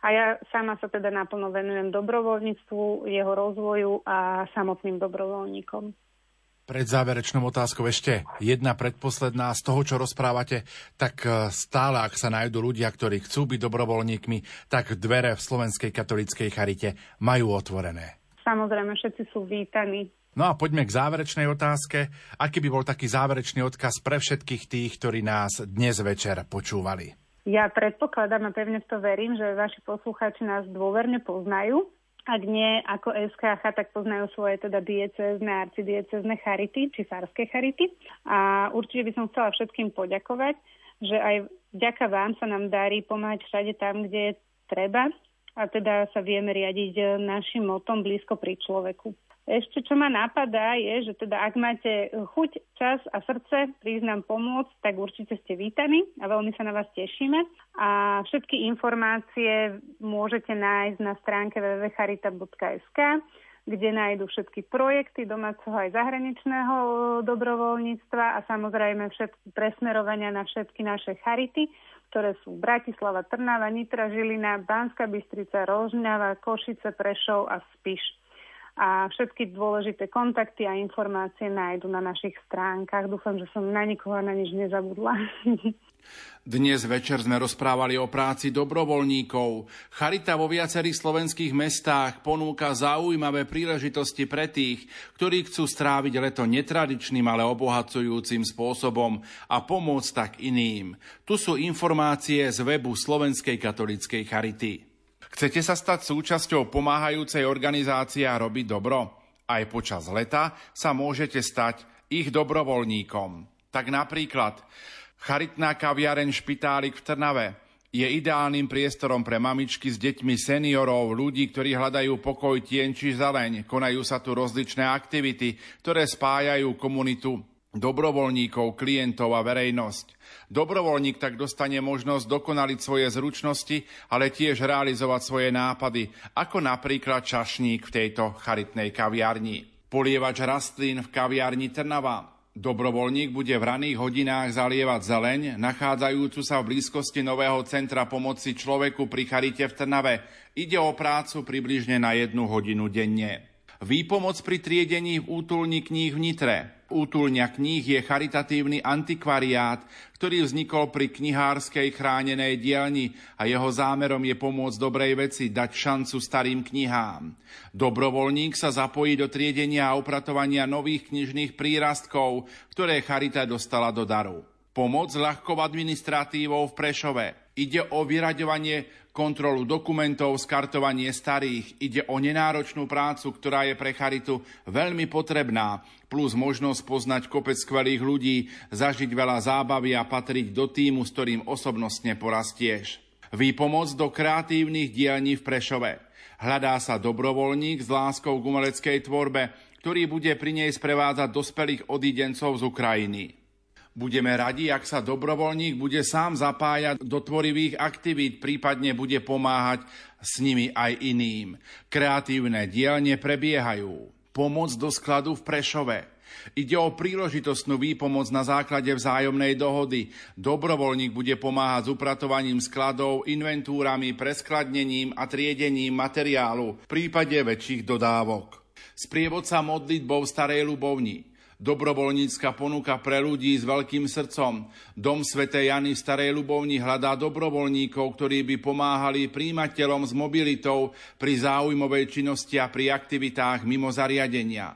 A ja sama sa teda naplno venujem dobrovoľníctvu, jeho rozvoju a samotným dobrovoľníkom. Pred záverečnou otázkou ešte jedna predposledná. Z toho, čo rozprávate, tak e, stále, ak sa nájdú ľudia, ktorí chcú byť dobrovoľníkmi, tak dvere v Slovenskej katolíckej charite majú otvorené. Samozrejme, všetci sú vítaní. No a poďme k záverečnej otázke. Aký by bol taký záverečný odkaz pre všetkých tých, ktorí nás dnes večer počúvali? Ja predpokladám a pevne v to verím, že vaši poslucháči nás dôverne poznajú ak nie ako SKH, tak poznajú svoje teda diecezne, arcidiecezne charity, či farské charity. A určite by som chcela všetkým poďakovať, že aj vďaka vám sa nám darí pomáhať všade tam, kde je treba a teda sa vieme riadiť našim motom blízko pri človeku. Ešte čo ma napadá je, že teda ak máte chuť, čas a srdce prísť pomôcť, tak určite ste vítaní a veľmi sa na vás tešíme. A všetky informácie môžete nájsť na stránke www.charita.sk kde nájdu všetky projekty domáceho aj zahraničného dobrovoľníctva a samozrejme všetky presmerovania na všetky naše charity, ktoré sú Bratislava, Trnava, Nitra, Žilina, Banska Bystrica, Rožňava, Košice, Prešov a Spiš a všetky dôležité kontakty a informácie nájdu na našich stránkach. Dúfam, že som na nikoho na nič nezabudla. *laughs* Dnes večer sme rozprávali o práci dobrovoľníkov. Charita vo viacerých slovenských mestách ponúka zaujímavé príležitosti pre tých, ktorí chcú stráviť leto netradičným, ale obohacujúcim spôsobom a pomôcť tak iným. Tu sú informácie z webu Slovenskej katolíckej charity. Chcete sa stať súčasťou pomáhajúcej organizácie a robiť dobro? Aj počas leta sa môžete stať ich dobrovoľníkom. Tak napríklad charitná kaviareň Špitálik v Trnave je ideálnym priestorom pre mamičky s deťmi seniorov, ľudí, ktorí hľadajú pokoj, tien či zeleň. Konajú sa tu rozličné aktivity, ktoré spájajú komunitu dobrovoľníkov, klientov a verejnosť. Dobrovoľník tak dostane možnosť dokonaliť svoje zručnosti, ale tiež realizovať svoje nápady, ako napríklad čašník v tejto charitnej kaviarni. Polievač rastlín v kaviarni Trnava. Dobrovoľník bude v raných hodinách zalievať zeleň, nachádzajúcu sa v blízkosti nového centra pomoci človeku pri Charite v Trnave. Ide o prácu približne na jednu hodinu denne. Výpomoc pri triedení v útulni kníh v Nitre. Útulňa kníh je charitatívny antikvariát, ktorý vznikol pri knihárskej chránenej dielni a jeho zámerom je pomôcť dobrej veci, dať šancu starým knihám. Dobrovoľník sa zapojí do triedenia a upratovania nových knižných prírastkov, ktoré charita dostala do daru. Pomoc ľahkou administratívou v Prešove. Ide o vyraďovanie kontrolu dokumentov, skartovanie starých. Ide o nenáročnú prácu, ktorá je pre charitu veľmi potrebná, plus možnosť poznať kopec skvelých ľudí, zažiť veľa zábavy a patriť do týmu, s ktorým osobnostne porastieš. Výpomoc do kreatívnych dielní v Prešove. Hľadá sa dobrovoľník s láskou k umeleckej tvorbe, ktorý bude pri nej sprevádzať dospelých odídencov z Ukrajiny. Budeme radi, ak sa dobrovoľník bude sám zapájať do tvorivých aktivít, prípadne bude pomáhať s nimi aj iným. Kreatívne dielne prebiehajú. Pomoc do skladu v Prešove. Ide o príležitostnú výpomoc na základe vzájomnej dohody. Dobrovoľník bude pomáhať s upratovaním skladov, inventúrami, preskladnením a triedením materiálu v prípade väčších dodávok. Sprievodca modlitbou Starej Ľubovni dobrovoľnícka ponuka pre ľudí s veľkým srdcom. Dom Sv. Jany v Starej Ľubovni hľadá dobrovoľníkov, ktorí by pomáhali príjimateľom s mobilitou pri záujmovej činnosti a pri aktivitách mimo zariadenia.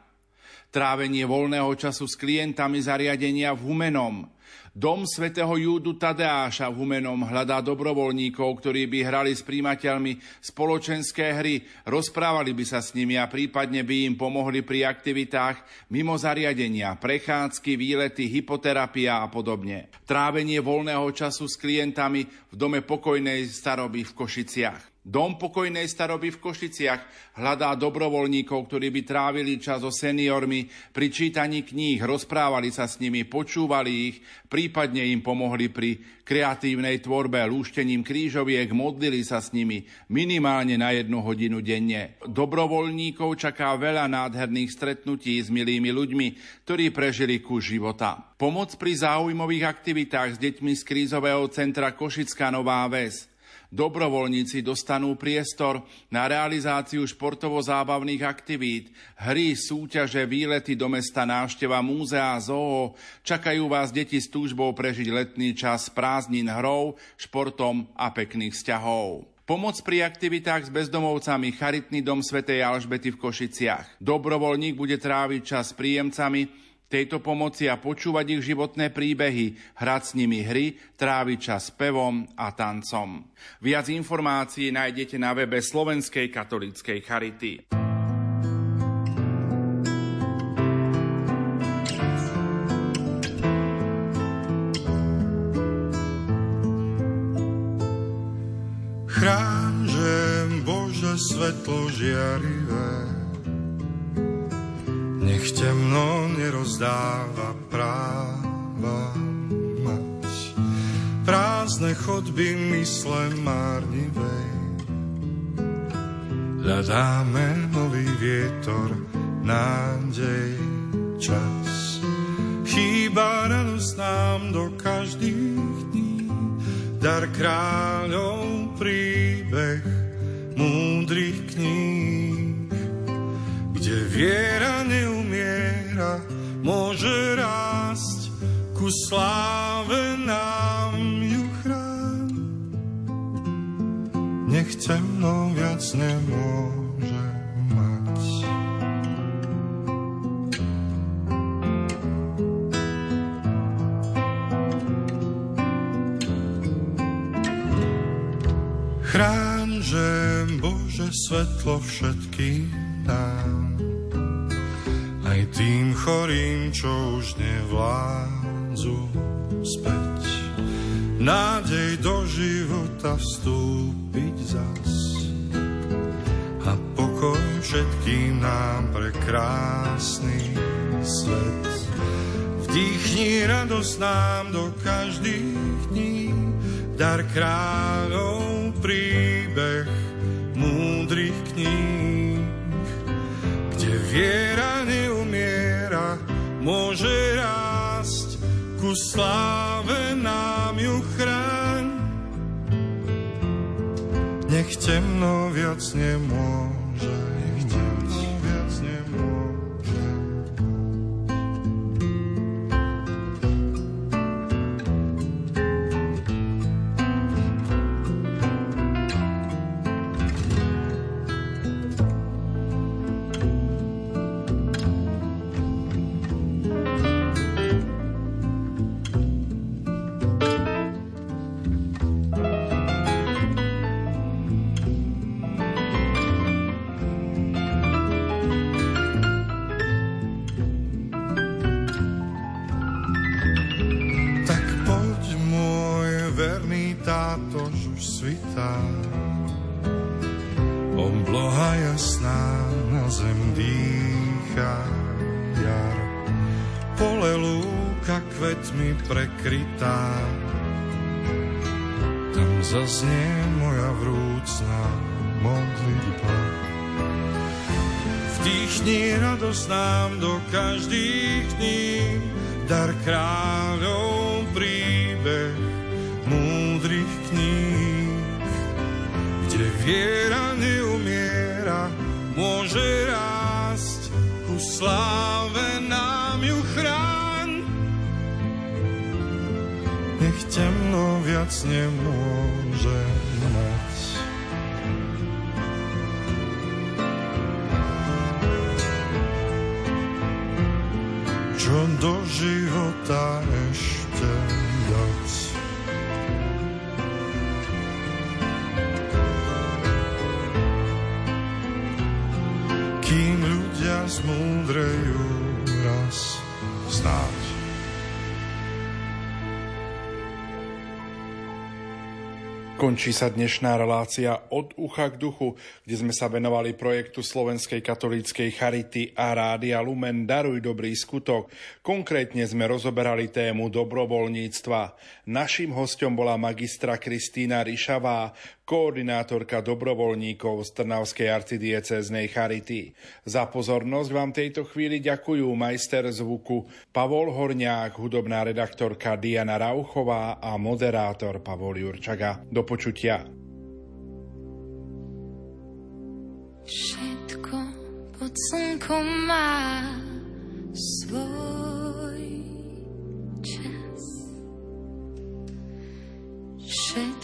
Trávenie voľného času s klientami zariadenia v Humenom – Dom svätého Júdu Tadeáša v Humenom hľadá dobrovoľníkov, ktorí by hrali s príjimateľmi spoločenské hry, rozprávali by sa s nimi a prípadne by im pomohli pri aktivitách mimo zariadenia, prechádzky, výlety, hypoterapia a podobne. Trávenie voľného času s klientami v dome pokojnej staroby v Košiciach. Dom pokojnej staroby v Košiciach hľadá dobrovoľníkov, ktorí by trávili čas so seniormi pri čítaní kníh, rozprávali sa s nimi, počúvali ich, prípadne im pomohli pri kreatívnej tvorbe, lúštením krížoviek, modlili sa s nimi minimálne na jednu hodinu denne. Dobrovoľníkov čaká veľa nádherných stretnutí s milými ľuďmi, ktorí prežili kus života. Pomoc pri záujmových aktivitách s deťmi z krízového centra Košická Nová Ves – Dobrovoľníci dostanú priestor na realizáciu športovo-zábavných aktivít, hry, súťaže, výlety do mesta, návšteva múzea, zoo. Čakajú vás deti s túžbou prežiť letný čas prázdnin hrou, športom a pekných vzťahov. Pomoc pri aktivitách s bezdomovcami Charitný dom svätej Alžbety v Košiciach. Dobrovoľník bude tráviť čas s príjemcami, tejto pomoci a počúvať ich životné príbehy, hrať s nimi hry, tráviť čas pevom a tancom. Viac informácií nájdete na webe Slovenskej katolíckej charity. Svetlo žiarivé, nech temno nerozdáva práva mať. Prázdne chodby mysle márnivej. Hľadáme nový vietor, nádej, čas. Chýba radosť nám do každých dní, dar kráľov príbeh múdrych kníh, kde viera neumie viera môže rásť, ku sláve nám ju chrán. Nech temno viac nemôže mať. Chráň, že Bože svetlo všetkým dám tým chorým, čo už nevládzu späť. Nádej do života vstúpiť zas a pokoj všetkým nám pre krásny svet. Vdýchni radosť nám do každých dní, dar kráľov príbeh múdrych kníh, kde viera môže rásť, ku sláve nám ju chráň. Nech temno viac nemôže prekrytá, tam zaznie moja vrúcná modlitba. Vdýchni radosť nám do každých dní, dar kráľov príbeh múdrych kníh, kde viera vzácne môže. Končí sa dnešná relácia od ucha k duchu, kde sme sa venovali projektu Slovenskej katolíckej charity a Rádia Lumen Daruj dobrý skutok. Konkrétne sme rozoberali tému dobrovoľníctva. Naším hostom bola magistra Kristýna Ryšavá, koordinátorka dobrovoľníkov z Trnavskej arcidieceznej Charity. Za pozornosť vám tejto chvíli ďakujú majster zvuku Pavol Horňák, hudobná redaktorka Diana Rauchová a moderátor Pavol Jurčaga. Do počutia. Všetko pod slnkom má svoj čas. Všetko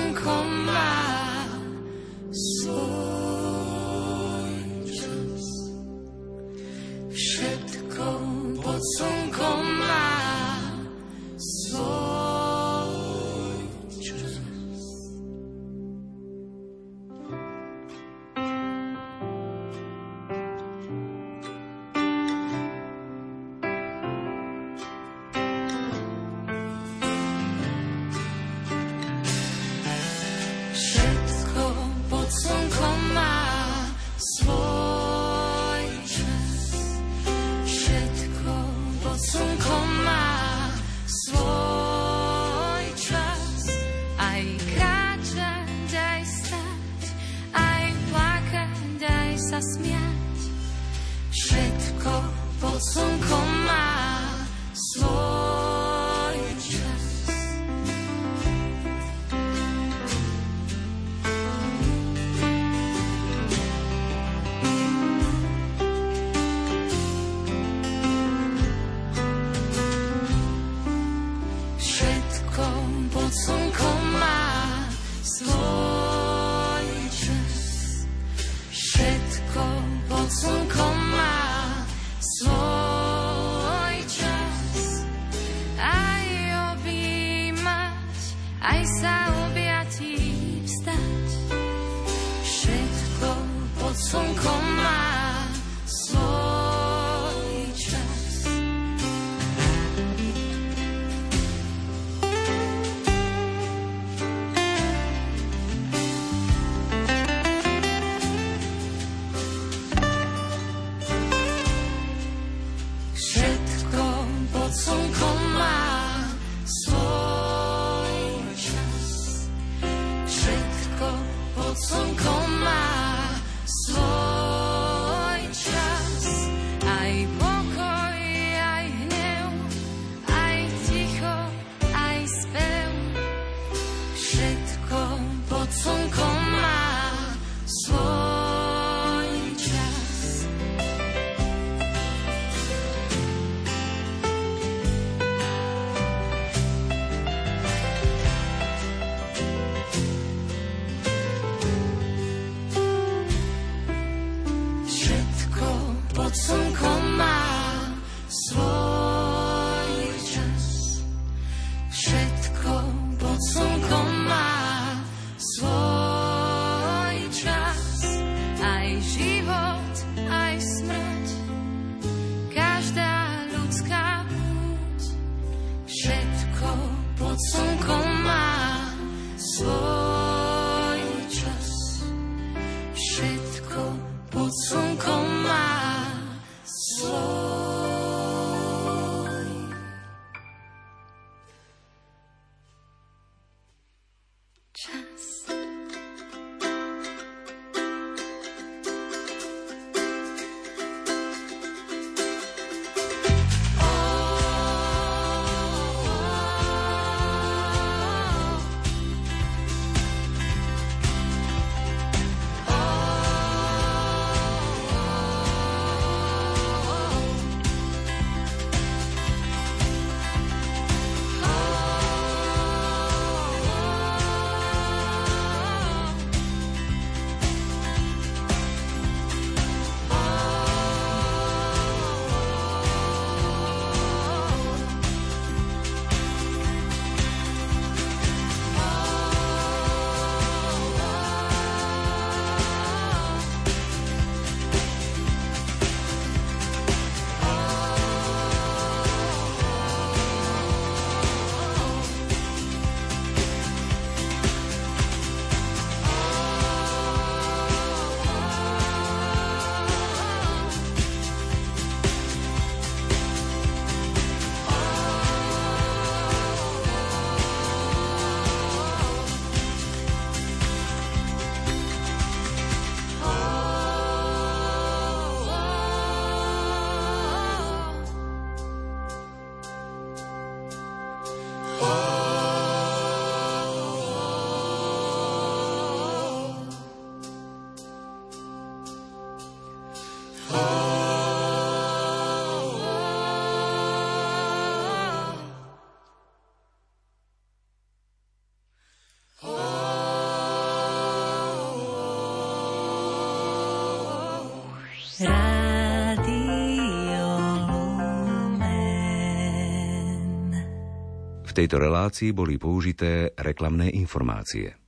V tejto relácii boli použité reklamné informácie.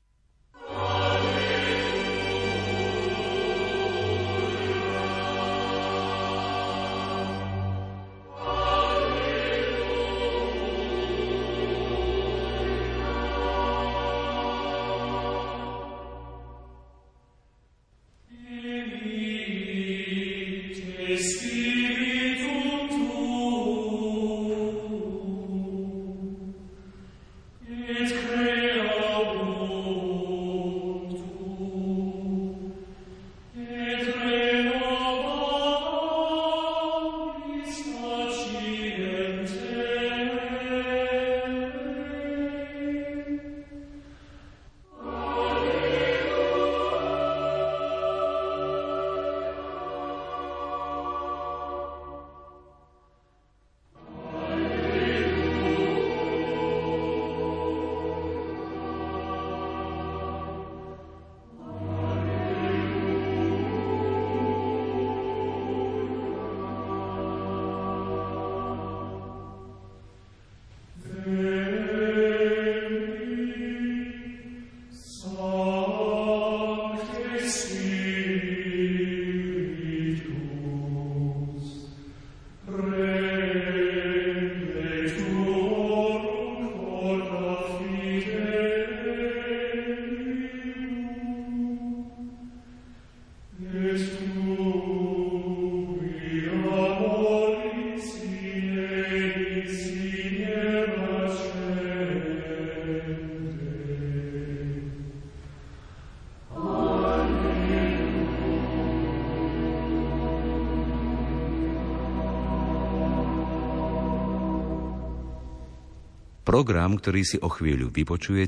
Program, ktorý si o chvíľu vypočujete,